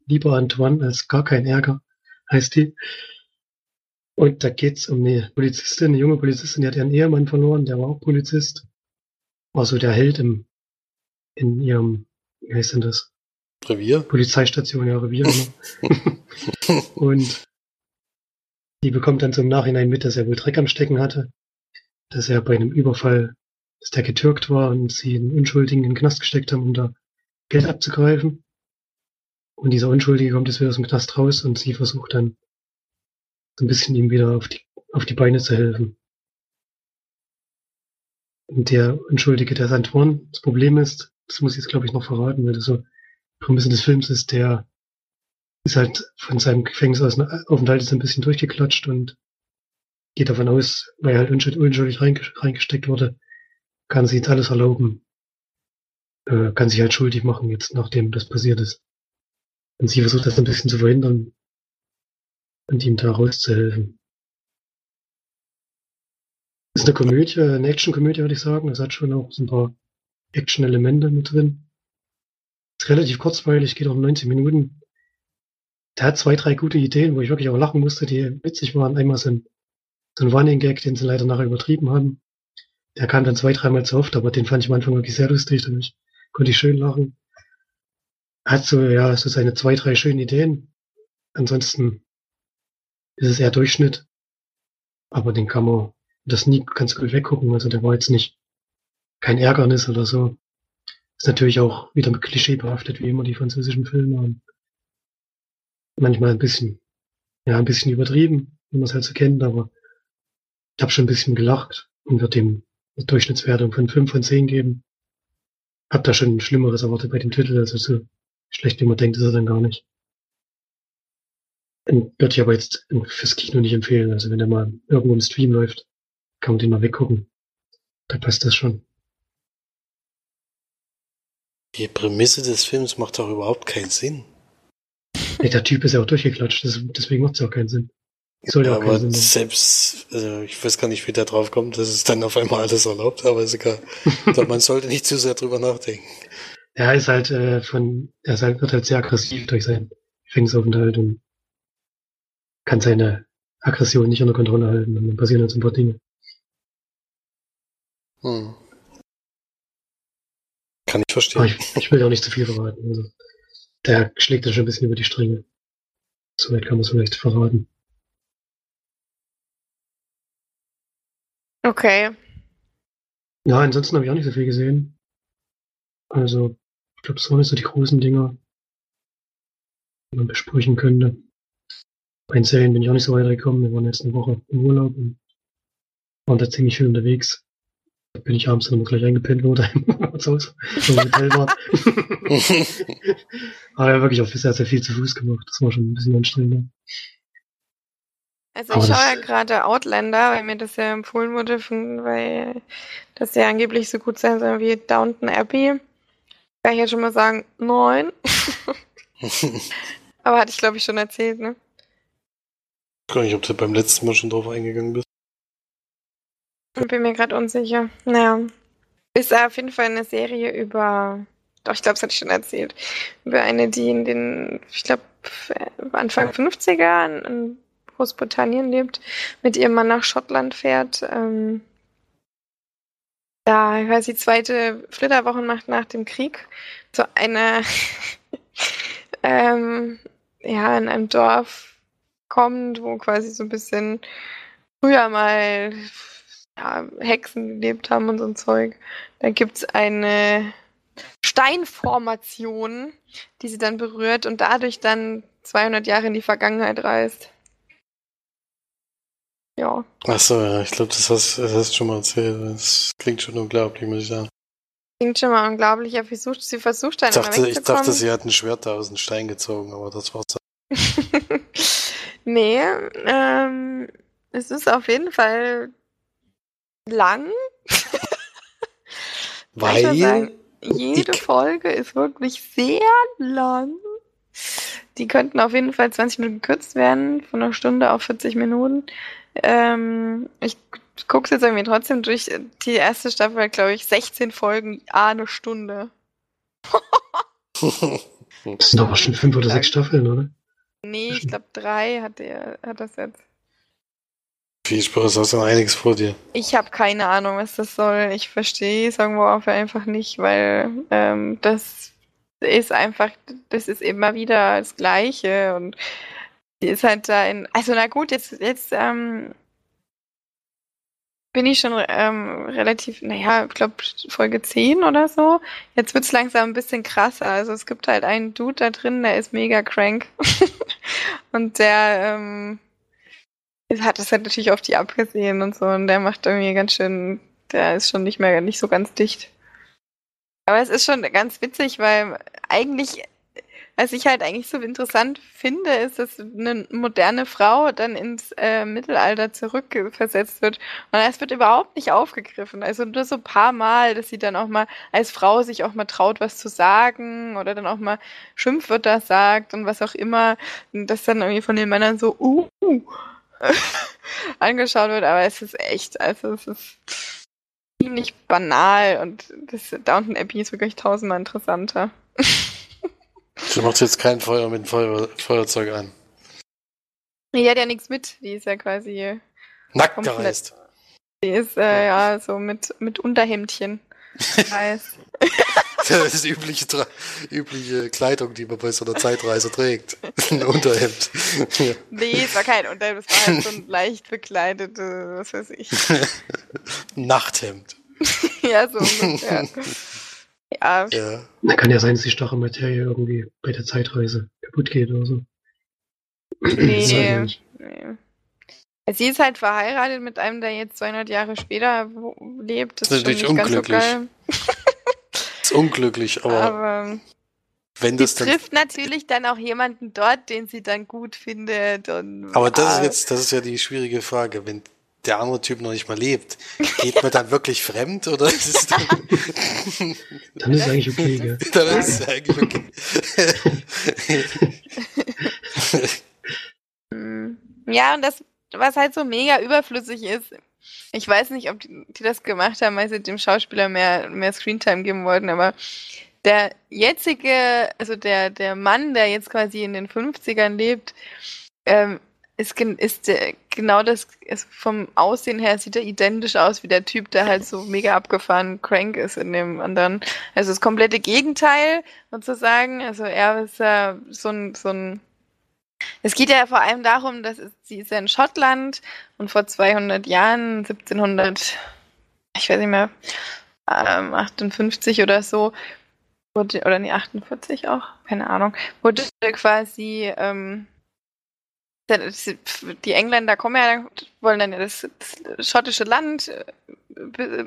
Lieber Antoine als gar kein Ärger, heißt die. Und da geht's um eine Polizistin, eine junge Polizistin, die hat ihren Ehemann verloren, der war auch Polizist. War so der Held im, in ihrem, wie heißt denn das? Revier? Polizeistation, ja, Revier. Genau. und die bekommt dann zum Nachhinein mit, dass er wohl Dreck am Stecken hatte, dass er bei einem Überfall, dass der getürkt war und sie einen Unschuldigen in den Knast gesteckt haben, um da Geld abzugreifen. Und dieser Unschuldige kommt jetzt wieder aus dem Knast raus und sie versucht dann so ein bisschen ihm wieder auf die, auf die Beine zu helfen. Und der Unschuldige, der ist Antoine. Das Problem ist, das muss ich jetzt glaube ich noch verraten, weil das so Prämisse des Films ist, der ist halt von seinem Gefängnisaufenthalt ist ein bisschen durchgeklatscht und geht davon aus, weil er halt unschuldig reingesteckt wurde, kann sich jetzt alles erlauben, äh, kann sich halt schuldig machen jetzt, nachdem das passiert ist. Und sie versucht das ein bisschen zu verhindern und ihm da rauszuhelfen. Ist eine Komödie, eine Action-Komödie, würde ich sagen. Es hat schon auch so ein paar Action-Elemente mit drin. Ist relativ kurzweilig, geht auch 19 Minuten der hat zwei, drei gute Ideen, wo ich wirklich auch lachen musste, die witzig waren. Einmal so ein, so ein Running Gag, den sie leider nachher übertrieben haben. Der kam dann zwei, dreimal zu oft, aber den fand ich am Anfang wirklich sehr lustig, dadurch konnte ich schön lachen. Hat so, ja, so seine zwei, drei schönen Ideen. Ansonsten ist es eher Durchschnitt. Aber den kann man das nie ganz gut weggucken. Also der war jetzt nicht kein Ärgernis oder so. Ist natürlich auch wieder mit Klischee behaftet, wie immer die französischen Filme. Und manchmal ein bisschen, ja, ein bisschen übertrieben, wie man es halt so kennt, aber ich habe schon ein bisschen gelacht und würde ihm eine Durchschnittswertung von 5 von 10 geben. Hab da schon Schlimmeres erwartet bei dem Titel, also so schlecht wie man denkt, ist er dann gar nicht. Würde ich aber jetzt fürs Kino nicht empfehlen. Also wenn der mal irgendwo im Stream läuft, kann man den mal weggucken. Da passt das schon. Die Prämisse des Films macht doch überhaupt keinen Sinn. Nee, der Typ ist ja auch durchgeklatscht, deswegen macht es auch keinen Sinn. Soll ja, auch aber Sinn selbst, also ich weiß gar nicht, wie der drauf kommt, dass es dann auf einmal alles erlaubt, aber ist egal. man sollte nicht zu sehr drüber nachdenken. Er ist halt äh, von, er ist halt, wird halt sehr aggressiv durch seinen Gefängnisaufenthalt und kann seine Aggression nicht unter Kontrolle halten und dann passieren halt so ein paar Dinge. Hm. Kann ich verstehen. Aber ich, ich will auch nicht zu viel verraten. Also der schlägt da schon ein bisschen über die Stränge. Soweit kann man es vielleicht verraten. Okay. Ja, ansonsten habe ich auch nicht so viel gesehen. Also, ich glaube, das waren nicht so die großen Dinger, die man besprechen könnte. Bei den Serien bin ich auch nicht so weitergekommen. Wir waren jetzt eine Woche im Urlaub und waren da ziemlich viel unterwegs bin ich abends dann gleich eingepennt oder im Hotel war. Aber ja, wirklich auch sehr, sehr viel zu Fuß gemacht. Das war schon ein bisschen anstrengend. Also ich schaue ja gerade Outlander, weil mir das ja empfohlen wurde, von, weil das ja angeblich so gut sein soll wie Downton Abbey. Kann ich ja schon mal sagen, neun. Aber hatte ich glaube ich schon erzählt, ne? Ich weiß nicht, ob du beim letzten Mal schon drauf eingegangen bist. Ich bin mir gerade unsicher. Naja. Ist auf jeden Fall eine Serie über. Doch, ich glaube, das hatte ich schon erzählt. Über eine, die in den, ich glaube, Anfang 50er in, in, Großbritannien lebt, mit ihrem Mann nach Schottland fährt. Ähm, ich weiß, die zweite Flitterwoche macht nach dem Krieg zu einer, ähm, ja, in einem Dorf kommt, wo quasi so ein bisschen früher mal ja, Hexen gelebt haben und so ein Zeug. Da gibt es eine Steinformation, die sie dann berührt und dadurch dann 200 Jahre in die Vergangenheit reist. Ja. Achso, ja, ich glaube, das hast, das hast du schon mal erzählt. Das klingt schon unglaublich, muss ich sagen. Klingt schon mal unglaublich. Ja, versucht, sie versucht dann ich dachte, ich dachte, sie hat ein Schwert da aus dem Stein gezogen, aber das war's. nee, ähm, es ist auf jeden Fall lang. Weil sagen, jede Folge ist wirklich sehr lang. Die könnten auf jeden Fall 20 Minuten gekürzt werden, von einer Stunde auf 40 Minuten. Ähm, ich gucke es jetzt irgendwie trotzdem durch. Die erste Staffel hat, glaube ich, 16 Folgen, a eine Stunde. Das sind doch auch schon fünf oder sechs Staffeln, oder? Nee, ich glaube, drei hat, der, hat das jetzt. viel Spaß, hast du einiges vor dir. Ich habe keine Ahnung, was das soll. Ich verstehe es irgendwo auch einfach nicht, weil ähm, das ist einfach, das ist immer wieder das Gleiche und die ist halt da in, also na gut, jetzt, jetzt ähm, bin ich schon ähm, relativ, naja, ich glaube Folge 10 oder so. Jetzt wird's langsam ein bisschen krasser. Also es gibt halt einen Dude da drin, der ist mega crank und der ähm, hat das halt natürlich auf die abgesehen und so und der macht irgendwie ganz schön, der ist schon nicht mehr nicht so ganz dicht. Aber es ist schon ganz witzig, weil eigentlich, was ich halt eigentlich so interessant finde, ist, dass eine moderne Frau dann ins äh, Mittelalter zurückversetzt wird und es wird überhaupt nicht aufgegriffen. Also nur so ein paar Mal, dass sie dann auch mal als Frau sich auch mal traut, was zu sagen oder dann auch mal Schimpfwörter sagt und was auch immer, und das dann irgendwie von den Männern so, uh, angeschaut wird, aber es ist echt, also es ist ziemlich banal und das Downton Abbey ist wirklich tausendmal interessanter. Du machst jetzt kein Feuer mit dem Feuer, Feuerzeug an. Die hat ja nichts mit, die ist ja quasi, Nackt gereist. die ist äh, ja so mit, mit Unterhemdchen. Das ist übliche, Tra- übliche Kleidung, die man bei so einer Zeitreise trägt. Ein Unterhemd. Ja. Nee, es war kein Unterhemd, es war halt so ein leicht bekleidete, was weiß ich. Nachthemd. ja, so ungefähr. Ja, Ja. Da kann ja sein, dass die Stachelmaterie irgendwie bei der Zeitreise kaputt geht oder so. Nee. Das weiß ich nicht. nee. Sie ist halt verheiratet mit einem, der jetzt 200 Jahre später lebt. Das Das ist ist schon nicht natürlich ganz so geil. Ist unglücklich, aber Aber wenn sie das dann. trifft natürlich dann auch jemanden dort, den sie dann gut findet. Und, Aber das ist ah, jetzt, das ist ja die schwierige Frage. Wenn der andere Typ noch nicht mal lebt, geht man dann wirklich fremd oder ist es dann, Dann ist es eigentlich okay, gell? dann ist es eigentlich okay. Mm. Ja, und das, was halt so mega überflüssig ist, ich weiß nicht, ob die, die das gemacht haben, weil sie dem Schauspieler mehr, mehr Screentime geben wollten, aber der jetzige, also der, der Mann, der jetzt quasi in den 50ern lebt, ähm, ist, ist der, genau das, ist vom Aussehen her sieht er identisch aus wie der Typ, der halt so mega abgefahren crank ist in dem anderen. Also das komplette Gegenteil sozusagen. Also er ist ja so ein, so ein es geht ja vor allem darum, dass es, sie ist ja in Schottland und vor 200 Jahren, 1700, ich weiß nicht mehr, ähm, 58 oder so, wurde, oder nee, 48 auch, keine Ahnung, wurde quasi, ähm, die Engländer kommen ja, wollen dann ja das, das schottische Land äh,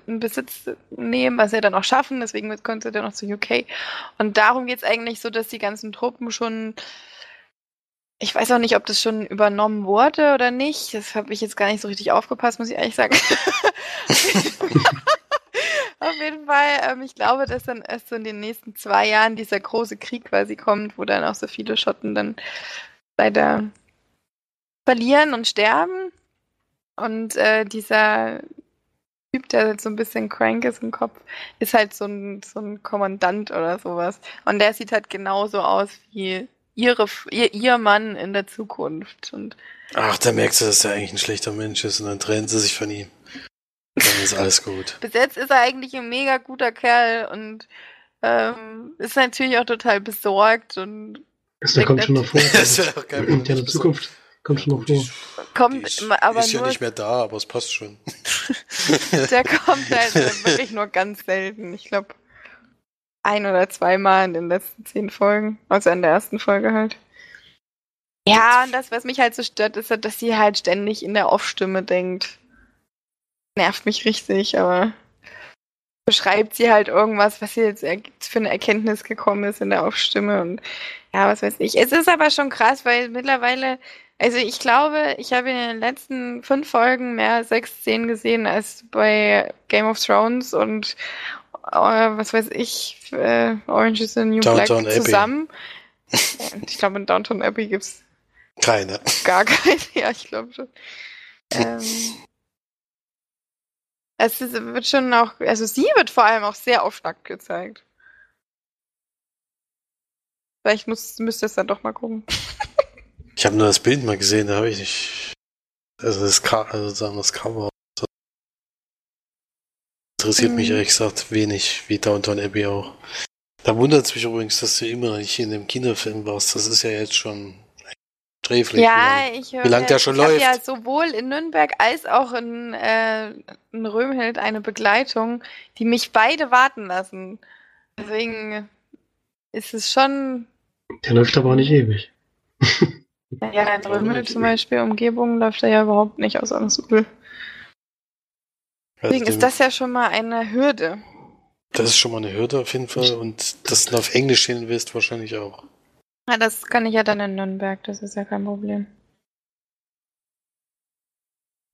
in Besitz nehmen, was sie dann auch schaffen, deswegen kommt sie dann noch zu UK. Und darum geht es eigentlich so, dass die ganzen Truppen schon ich weiß auch nicht, ob das schon übernommen wurde oder nicht. Das habe ich jetzt gar nicht so richtig aufgepasst, muss ich ehrlich sagen. Auf jeden Fall, ähm, ich glaube, dass dann erst so in den nächsten zwei Jahren dieser große Krieg quasi kommt, wo dann auch so viele Schotten dann leider verlieren und sterben. Und äh, dieser Typ, der halt so ein bisschen crank ist im Kopf, ist halt so ein, so ein Kommandant oder sowas. Und der sieht halt genauso aus wie ihre, ihr, ihr Mann in der Zukunft. Und Ach, da merkst du, dass er eigentlich ein schlechter Mensch ist und dann trennen sie sich von ihm. Dann ist alles gut. bis jetzt ist er eigentlich ein mega guter Kerl und ähm, ist natürlich auch total besorgt und Das kommt schon noch vor. Das wäre auch geil, wenn In der er nicht Zukunft kommt schon noch vor. ist- kommt ist, aber ist ja nur, nicht mehr da, aber es passt schon. der kommt halt wirklich nur ganz selten. Ich glaube, ein oder zweimal in den letzten zehn Folgen. Also in der ersten Folge halt. Ja, und das, was mich halt so stört, ist, halt, dass sie halt ständig in der Off-Stimme denkt. Nervt mich richtig, aber beschreibt sie halt irgendwas, was sie jetzt für eine Erkenntnis gekommen ist in der Off-Stimme und ja, was weiß ich. Es ist aber schon krass, weil mittlerweile Also ich glaube, ich habe in den letzten fünf Folgen mehr sechs Szenen gesehen als bei Game of Thrones und äh, was weiß ich, äh, Orange is the New Downton Black Abbey. zusammen. ich glaube, in Downton Abbey gibt's Keine. gar keine. Ja, ich glaube schon. Ähm, es ist, wird schon auch, also sie wird vor allem auch sehr oft nackt gezeigt. Vielleicht muss, müsste es dann doch mal gucken. Ich habe nur das Bild mal gesehen, da habe ich nicht. Also das, Ka also sozusagen das Cover. Das interessiert mich Mhm. ehrlich gesagt wenig, wie Downton Abbey auch. Da wundert es mich übrigens, dass du immer noch nicht in dem Kinofilm warst. Das ist ja jetzt schon sträflich. Ja, ich höre. wie lang der schon ich läuft. ja sowohl in Nürnberg als auch in, äh, in Römhild eine Begleitung, die mich beide warten lassen. Deswegen ist es schon. Der läuft aber auch nicht ewig. Ja, in Römhild zum Beispiel, Umgebung läuft er ja überhaupt nicht aus Ansubel. Also Deswegen ist das ja schon mal eine Hürde. Das ist schon mal eine Hürde auf jeden Fall. Und dass du auf Englisch stehen willst, wahrscheinlich auch. Ja, das kann ich ja dann in Nürnberg, das ist ja kein Problem.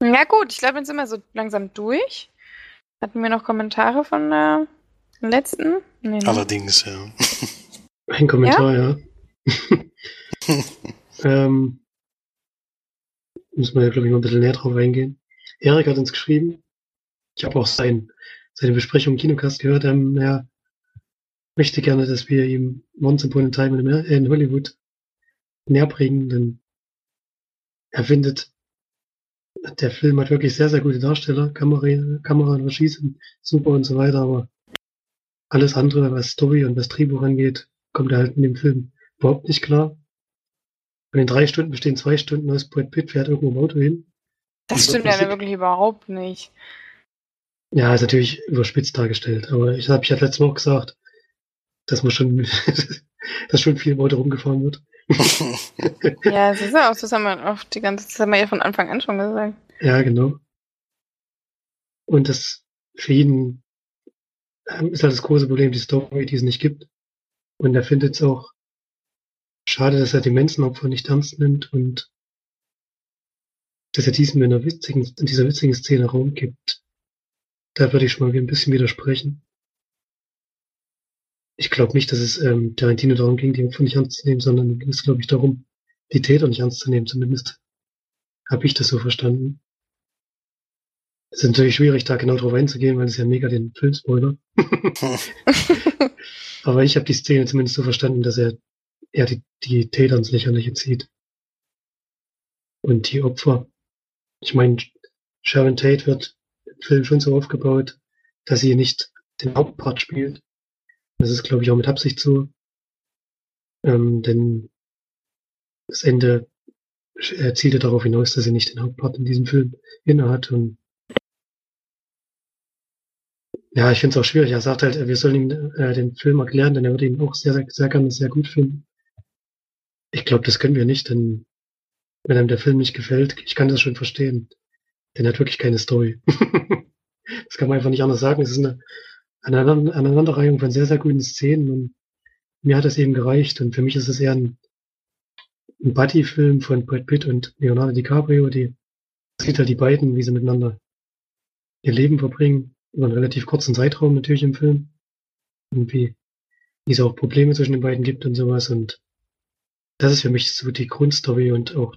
Ja gut, ich glaube, jetzt sind wir so langsam durch. Hatten wir noch Kommentare von der letzten? Nee, ne? Allerdings, ja. Ein Kommentar, ja. ähm, man ja, glaube ich, mal ein bisschen näher drauf eingehen. Erik hat uns geschrieben, ich habe auch sein, seine Besprechung im Kinocast gehört, ähm, er möchte gerne, dass wir ihm Once Upon a Time in, äh, in Hollywood näher bringen, denn er findet, der Film hat wirklich sehr, sehr gute Darsteller, Kamera, Kamera und sind super und so weiter, aber alles andere, was Story und was Drehbuch angeht, kommt er halt in dem Film überhaupt nicht klar. Von den drei Stunden bestehen zwei Stunden aus Brad Pitt fährt irgendwo im Auto hin. Das stimmt ja wirklich überhaupt nicht. Ja, ist natürlich überspitzt dargestellt, aber ich habe ich hatte letztes Mal auch gesagt, dass man schon, dass schon viel im Auto rumgefahren wird. Ja, es ist ja auch, das haben wir auch die ganze Zeit, das haben wir ja von Anfang an schon gesagt. Ja, genau. Und das für ihn ähm, ist halt das große Problem, die Story, die es nicht gibt. Und er findet es auch schade, dass er die Menschenopfer nicht ernst nimmt und dass er diesem in, witzigen, in dieser witzigen Szene Raum gibt. Da würde ich schon mal ein bisschen widersprechen. Ich glaube nicht, dass es ähm, Tarantino darum ging, die Opfer nicht ernst zu nehmen, sondern ging es, glaube ich, darum, die Täter nicht ernst zu nehmen. Zumindest habe ich das so verstanden. Es ist natürlich schwierig, da genau drauf einzugehen, weil es ja mega den Film spoilert. Aber ich habe die Szene zumindest so verstanden, dass er, er die, die Täter ins Lächerliche zieht. Und die Opfer. Ich meine, Sharon Tate wird im Film schon so aufgebaut, dass sie nicht den Hauptpart spielt. Das ist, glaube ich, auch mit Absicht so. Ähm, denn das Ende äh, zielte darauf hinaus, dass sie nicht den Hauptpart in diesem Film innehat. Und ja, ich finde es auch schwierig. Er sagt halt, wir sollen ihm äh, den Film erklären, denn er würde ihn auch sehr, sehr, sehr gerne sehr gut finden. Ich glaube, das können wir nicht, denn wenn einem der Film nicht gefällt, ich kann das schon verstehen. Denn er hat wirklich keine Story. das kann man einfach nicht anders sagen. Es ist eine, eine Aneinander- Aneinanderreihung von sehr, sehr guten Szenen und mir hat das eben gereicht und für mich ist es eher ein, ein Buddy-Film von Brad Pitt und Leonardo DiCaprio, die sieht halt die beiden, wie sie miteinander ihr Leben verbringen, über einen relativ kurzen Zeitraum natürlich im Film. Und wie, wie es auch Probleme zwischen den beiden gibt und sowas. Und das ist für mich so die Grundstory und auch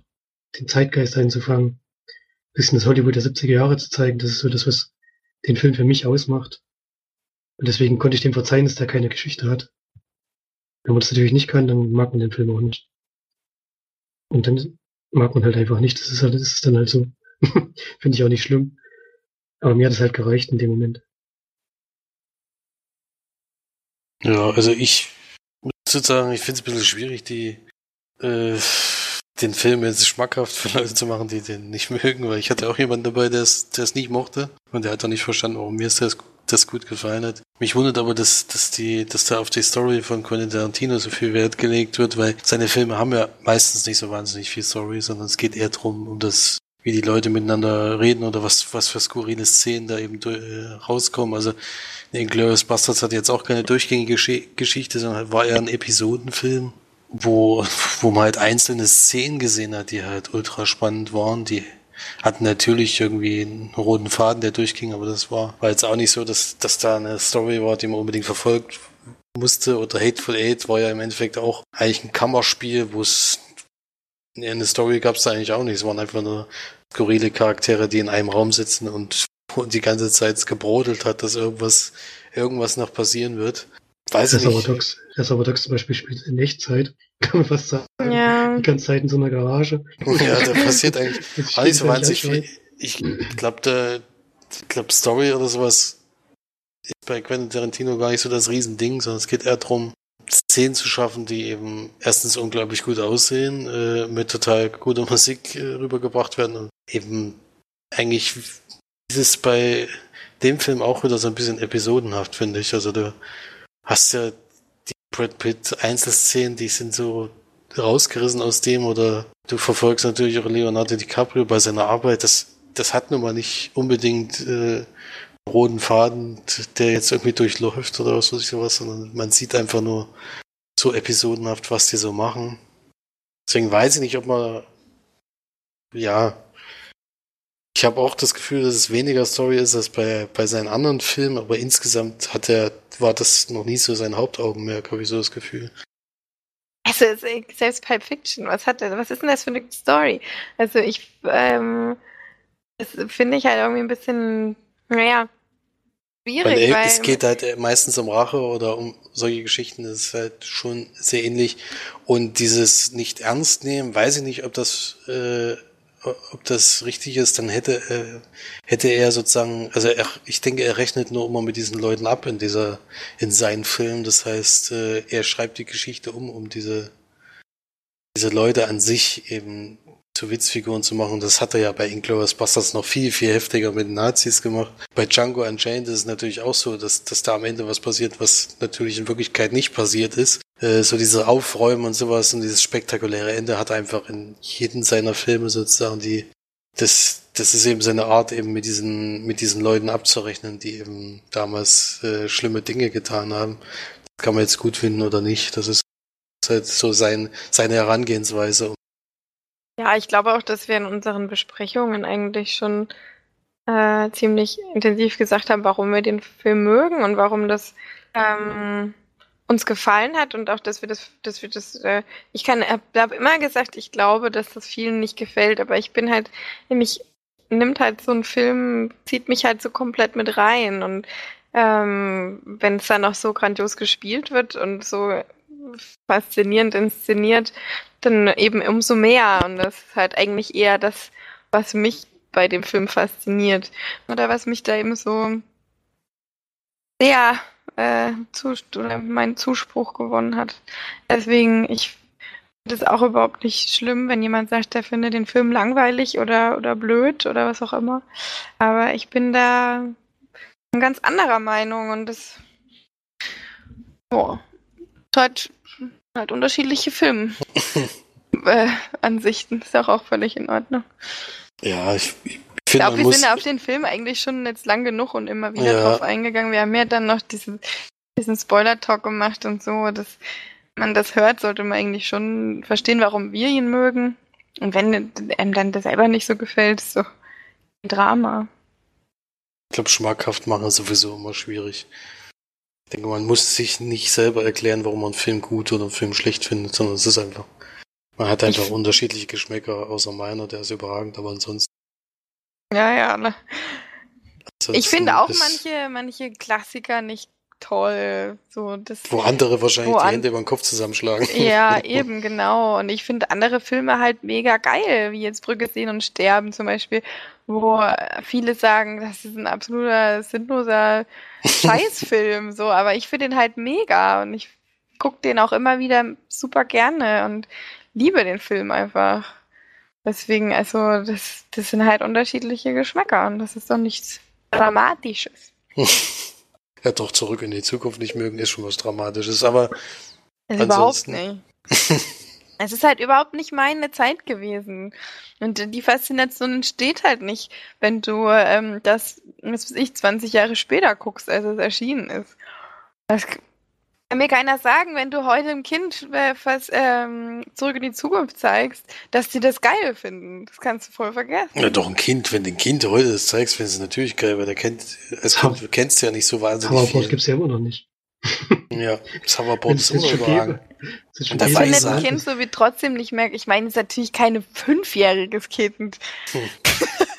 den Zeitgeist einzufangen. Ein bisschen das Hollywood der 70er Jahre zu zeigen, das ist so das, was den Film für mich ausmacht. Und deswegen konnte ich dem verzeihen, dass der keine Geschichte hat. Wenn man das natürlich nicht kann, dann mag man den Film auch nicht. Und dann mag man halt einfach nicht. Das ist halt, das ist dann halt so. Finde ich auch nicht schlimm. Aber mir hat es halt gereicht in dem Moment. Ja, also ich muss sozusagen, ich finde es ein bisschen schwierig, die äh, den Film jetzt schmackhaft für Leute zu machen, die den nicht mögen, weil ich hatte auch jemanden dabei, der es, der es nicht mochte und der hat auch nicht verstanden, warum mir das, das gut gefallen hat. Mich wundert aber, dass, dass die, dass da auf die Story von Quentin Tarantino so viel Wert gelegt wird, weil seine Filme haben ja meistens nicht so wahnsinnig viel Story, sondern es geht eher drum, um das, wie die Leute miteinander reden oder was, was für skurrile Szenen da eben äh, rauskommen. Also Inglourious Bastards hat jetzt auch keine durchgängige Gesche- Geschichte, sondern war eher ein Episodenfilm. Wo, wo man halt einzelne Szenen gesehen hat, die halt ultra spannend waren, die hatten natürlich irgendwie einen roten Faden, der durchging, aber das war, war jetzt auch nicht so, dass, dass da eine Story war, die man unbedingt verfolgt musste. Oder Hateful Eight war ja im Endeffekt auch eigentlich ein Kammerspiel, wo es eine Story gab es da eigentlich auch nicht. Es waren einfach nur skurrile Charaktere, die in einem Raum sitzen und, und die ganze Zeit gebrodelt hat, dass irgendwas, irgendwas noch passieren wird. Weiß ich nicht. Reservoir Dogs zum Beispiel spielt in Echtzeit, kann man fast sagen. Ja. Die ganze Zeit in so einer Garage. Ja, da passiert eigentlich so stimmt, wahnsinnig. Ich glaube, der, ich glaube, Story oder sowas ist bei Quentin Tarantino gar nicht so das Riesending, sondern es geht eher darum, Szenen zu schaffen, die eben erstens unglaublich gut aussehen, äh, mit total guter Musik äh, rübergebracht werden und eben eigentlich ist es bei dem Film auch wieder so ein bisschen episodenhaft, finde ich. Also du hast ja die Brad Pitt Einzelszenen, die sind so rausgerissen aus dem oder du verfolgst natürlich auch Leonardo DiCaprio bei seiner Arbeit. Das, das hat nun mal nicht unbedingt äh, roten Faden, der jetzt irgendwie durchläuft oder was weiß ich sowas, sondern man sieht einfach nur so episodenhaft, was die so machen. Deswegen weiß ich nicht, ob man ja ich habe auch das Gefühl, dass es weniger Story ist als bei, bei seinen anderen Filmen, aber insgesamt hat er, war das noch nie so sein Hauptaugenmerk, habe ich so das Gefühl. Also selbst Pulp Fiction, was hat der, was ist denn das für eine Story? Also ich, ähm, das finde ich halt irgendwie ein bisschen, naja, schwierig, Weil weil, es geht halt meistens um Rache oder um solche Geschichten, das ist halt schon sehr ähnlich. Und dieses nicht ernst nehmen, weiß ich nicht, ob das, äh, ob das richtig ist, dann hätte, äh, hätte er sozusagen, also er, ich denke, er rechnet nur immer mit diesen Leuten ab in dieser, in seinen Filmen. Das heißt, äh, er schreibt die Geschichte um, um diese, diese Leute an sich eben zu Witzfiguren zu machen. Das hat er ja bei Inglourious Basterds noch viel, viel heftiger mit den Nazis gemacht. Bei Django Unchained ist es natürlich auch so, dass, dass da am Ende was passiert, was natürlich in Wirklichkeit nicht passiert ist. Äh, so diese Aufräumen und sowas und dieses spektakuläre Ende hat einfach in jedem seiner Filme sozusagen die, das, das ist eben seine Art, eben mit diesen, mit diesen Leuten abzurechnen, die eben damals äh, schlimme Dinge getan haben. Das kann man jetzt gut finden oder nicht. Das ist halt so sein, seine Herangehensweise. Ja, ich glaube auch, dass wir in unseren Besprechungen eigentlich schon äh, ziemlich intensiv gesagt haben, warum wir den Film mögen und warum das ähm, uns gefallen hat und auch, dass wir das, dass wir das, äh, ich kann, habe immer gesagt, ich glaube, dass das vielen nicht gefällt, aber ich bin halt, mich nimmt halt so ein Film, zieht mich halt so komplett mit rein und ähm, wenn es dann auch so grandios gespielt wird und so faszinierend inszeniert, dann eben umso mehr und das ist halt eigentlich eher das, was mich bei dem Film fasziniert oder was mich da eben so sehr äh, zu, oder meinen Zuspruch gewonnen hat. Deswegen, ich finde es auch überhaupt nicht schlimm, wenn jemand sagt, der findet den Film langweilig oder, oder blöd oder was auch immer. Aber ich bin da ganz anderer Meinung und das oh, halt, halt unterschiedliche Filmansichten. äh, ist auch, auch völlig in Ordnung. Ja, ich, ich Ich finde, glaube, man wir muss, sind auf den Film eigentlich schon jetzt lang genug und immer wieder Ja. drauf eingegangen. Wir haben ja dann noch diesen, diesen Spoiler-Talk gemacht und so. Dass man das hört, sollte man eigentlich schon verstehen, warum wir ihn mögen. Und wenn einem dann das selber nicht so gefällt, ist so ein Drama. ich glaube, schmackhaft machen ist sowieso immer schwierig. Ich denke, man muss sich nicht selber erklären, warum man einen Film gut oder einen Film schlecht findet, sondern es ist einfach, man hat einfach Ich- unterschiedliche Geschmäcker, außer meiner, der ist überragend, aber ansonsten. Ja, ja. ne. Ich ansonsten finde auch manche, manche Klassiker nicht toll. So, das, Wo andere wahrscheinlich Wo die Hände über den Kopf zusammenschlagen. Ja, eben, genau. Und ich finde andere Filme halt mega geil, wie jetzt Brücke sehen und sterben zum Beispiel, wo viele sagen, das ist ein absoluter sinnloser Scheißfilm, so, aber ich finde den halt mega und ich gucke den auch immer wieder super gerne und liebe den Film einfach. Deswegen, also, das, das sind halt unterschiedliche Geschmäcker und das ist doch nichts Dramatisches. ja, doch zurück in die Zukunft nicht mögen, ist schon was Dramatisches, aber Also überhaupt nicht. Es ist halt überhaupt nicht meine Zeit gewesen. Und die Faszination entsteht halt nicht, wenn du ähm, das, was weiß ich, 20 Jahre später guckst, als es erschienen ist. Das, Kann mir keiner sagen, wenn du heute einem Kind äh, was ähm, zurück in die Zukunft zeigst, dass die das geil finden. Das kannst du voll vergessen. Ja, doch ein Kind, wenn den Kind heute das zeigst, findest du natürlich geil, weil der kennt, als Kind, du kennst ja nicht so wahnsinnig Hammerboard viel. gibt's ja immer noch nicht. Ja, das Hoverboard ist Wenn's immer schon überragend. gäbe. Wenn's jetzt schon Und das Ich finde das er. Kind so wie trotzdem nicht merkt. Ich meine, es ist natürlich kein fünfjähriges Kind. Hm.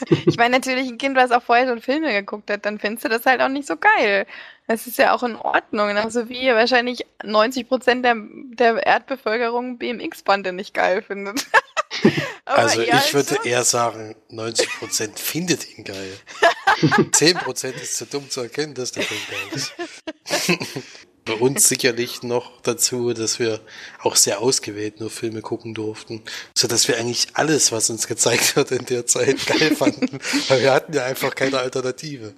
ich meine, natürlich ein Kind, was auch vorher schon Filme geguckt hat, dann findest du das halt auch nicht so geil. Das ist ja auch in Ordnung. Genauso wie wahrscheinlich 90 Prozent der, der Erdbevölkerung BMX-Bande nicht geil findet. Also ihr ich würde schon. eher sagen, 90% findet ihn geil. 10% ist zu dumm zu erkennen, dass der Film geil ist. Bei uns sicherlich noch dazu, dass wir auch sehr ausgewählt nur Filme gucken durften, so dass wir eigentlich alles, was uns gezeigt wird in der Zeit, geil fanden. Weil wir hatten ja einfach keine Alternative.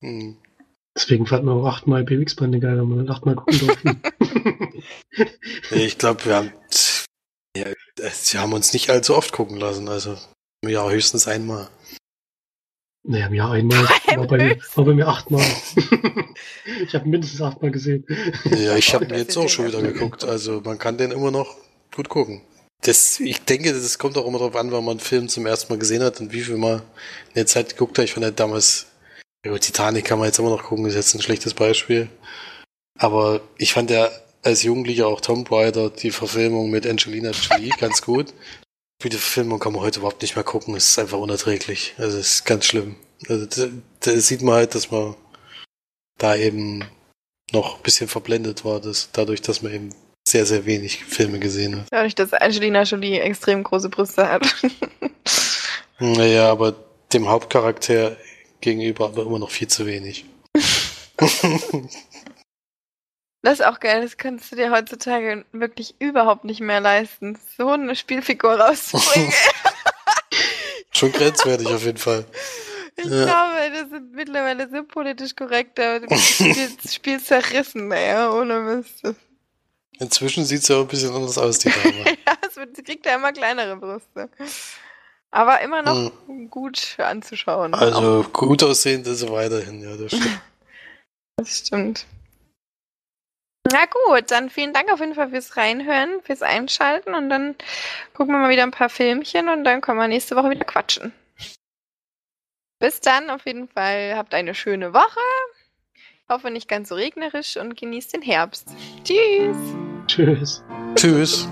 Hm. Deswegen fanden wir auch achtmal BMX-Bande geil, weil wir achtmal gucken durften. Ich glaube, wir haben, ja, sie haben uns nicht allzu oft gucken lassen, also ja, höchstens einmal. naja, im Jahr einmal. War bei, mir, war bei mir achtmal. ich habe mindestens achtmal gesehen. Ja, ich habe jetzt auch schon wieder geguckt. Also man kann den immer noch gut gucken. Das, ich denke, das kommt auch immer darauf an, wann man einen Film zum ersten Mal gesehen hat und wie viel man in der Zeit geguckt hat. Ich fand halt damals, ja, Titanic kann man jetzt immer noch gucken, ist jetzt ein schlechtes Beispiel. Aber ich fand ja als Jugendlicher auch Tomb Raider, die Verfilmung mit Angelina Jolie, ganz gut. Wie die Verfilmung kann man heute überhaupt nicht mehr gucken. Es ist einfach unerträglich. Also es ist ganz schlimm. Also da, da sieht man halt, dass man da eben noch ein bisschen verblendet war, das, dadurch, dass man eben sehr, sehr wenig Filme gesehen hat. Dadurch, dass Angelina Jolie extrem große Brüste hat. Naja, aber dem Hauptcharakter gegenüber aber immer noch viel zu wenig. Das ist auch geil, das kannst du dir heutzutage wirklich überhaupt nicht mehr leisten, so eine Spielfigur rauszubringen. Schon grenzwertig auf jeden Fall. Ich Ja. glaube, das sind mittlerweile so politisch korrekt, aber das Spiel, das Spiel zerrissen, ey, ohne Mist. Inzwischen sieht es ja auch ein bisschen anders aus, die Dame. Ja, es wird, sie kriegt ja immer kleinere Brüste. Aber immer noch gut anzuschauen. Auch Also gut aussehend ist sie weiterhin, ja, das stimmt. Das stimmt. Na gut, dann vielen Dank auf jeden Fall fürs Reinhören, fürs Einschalten und dann gucken wir mal wieder ein paar Filmchen und dann können wir nächste Woche wieder quatschen. Bis dann auf jeden Fall. Habt eine schöne Woche. Hoffe nicht ganz so regnerisch und genießt den Herbst. Tschüss. Tschüss. Tschüss.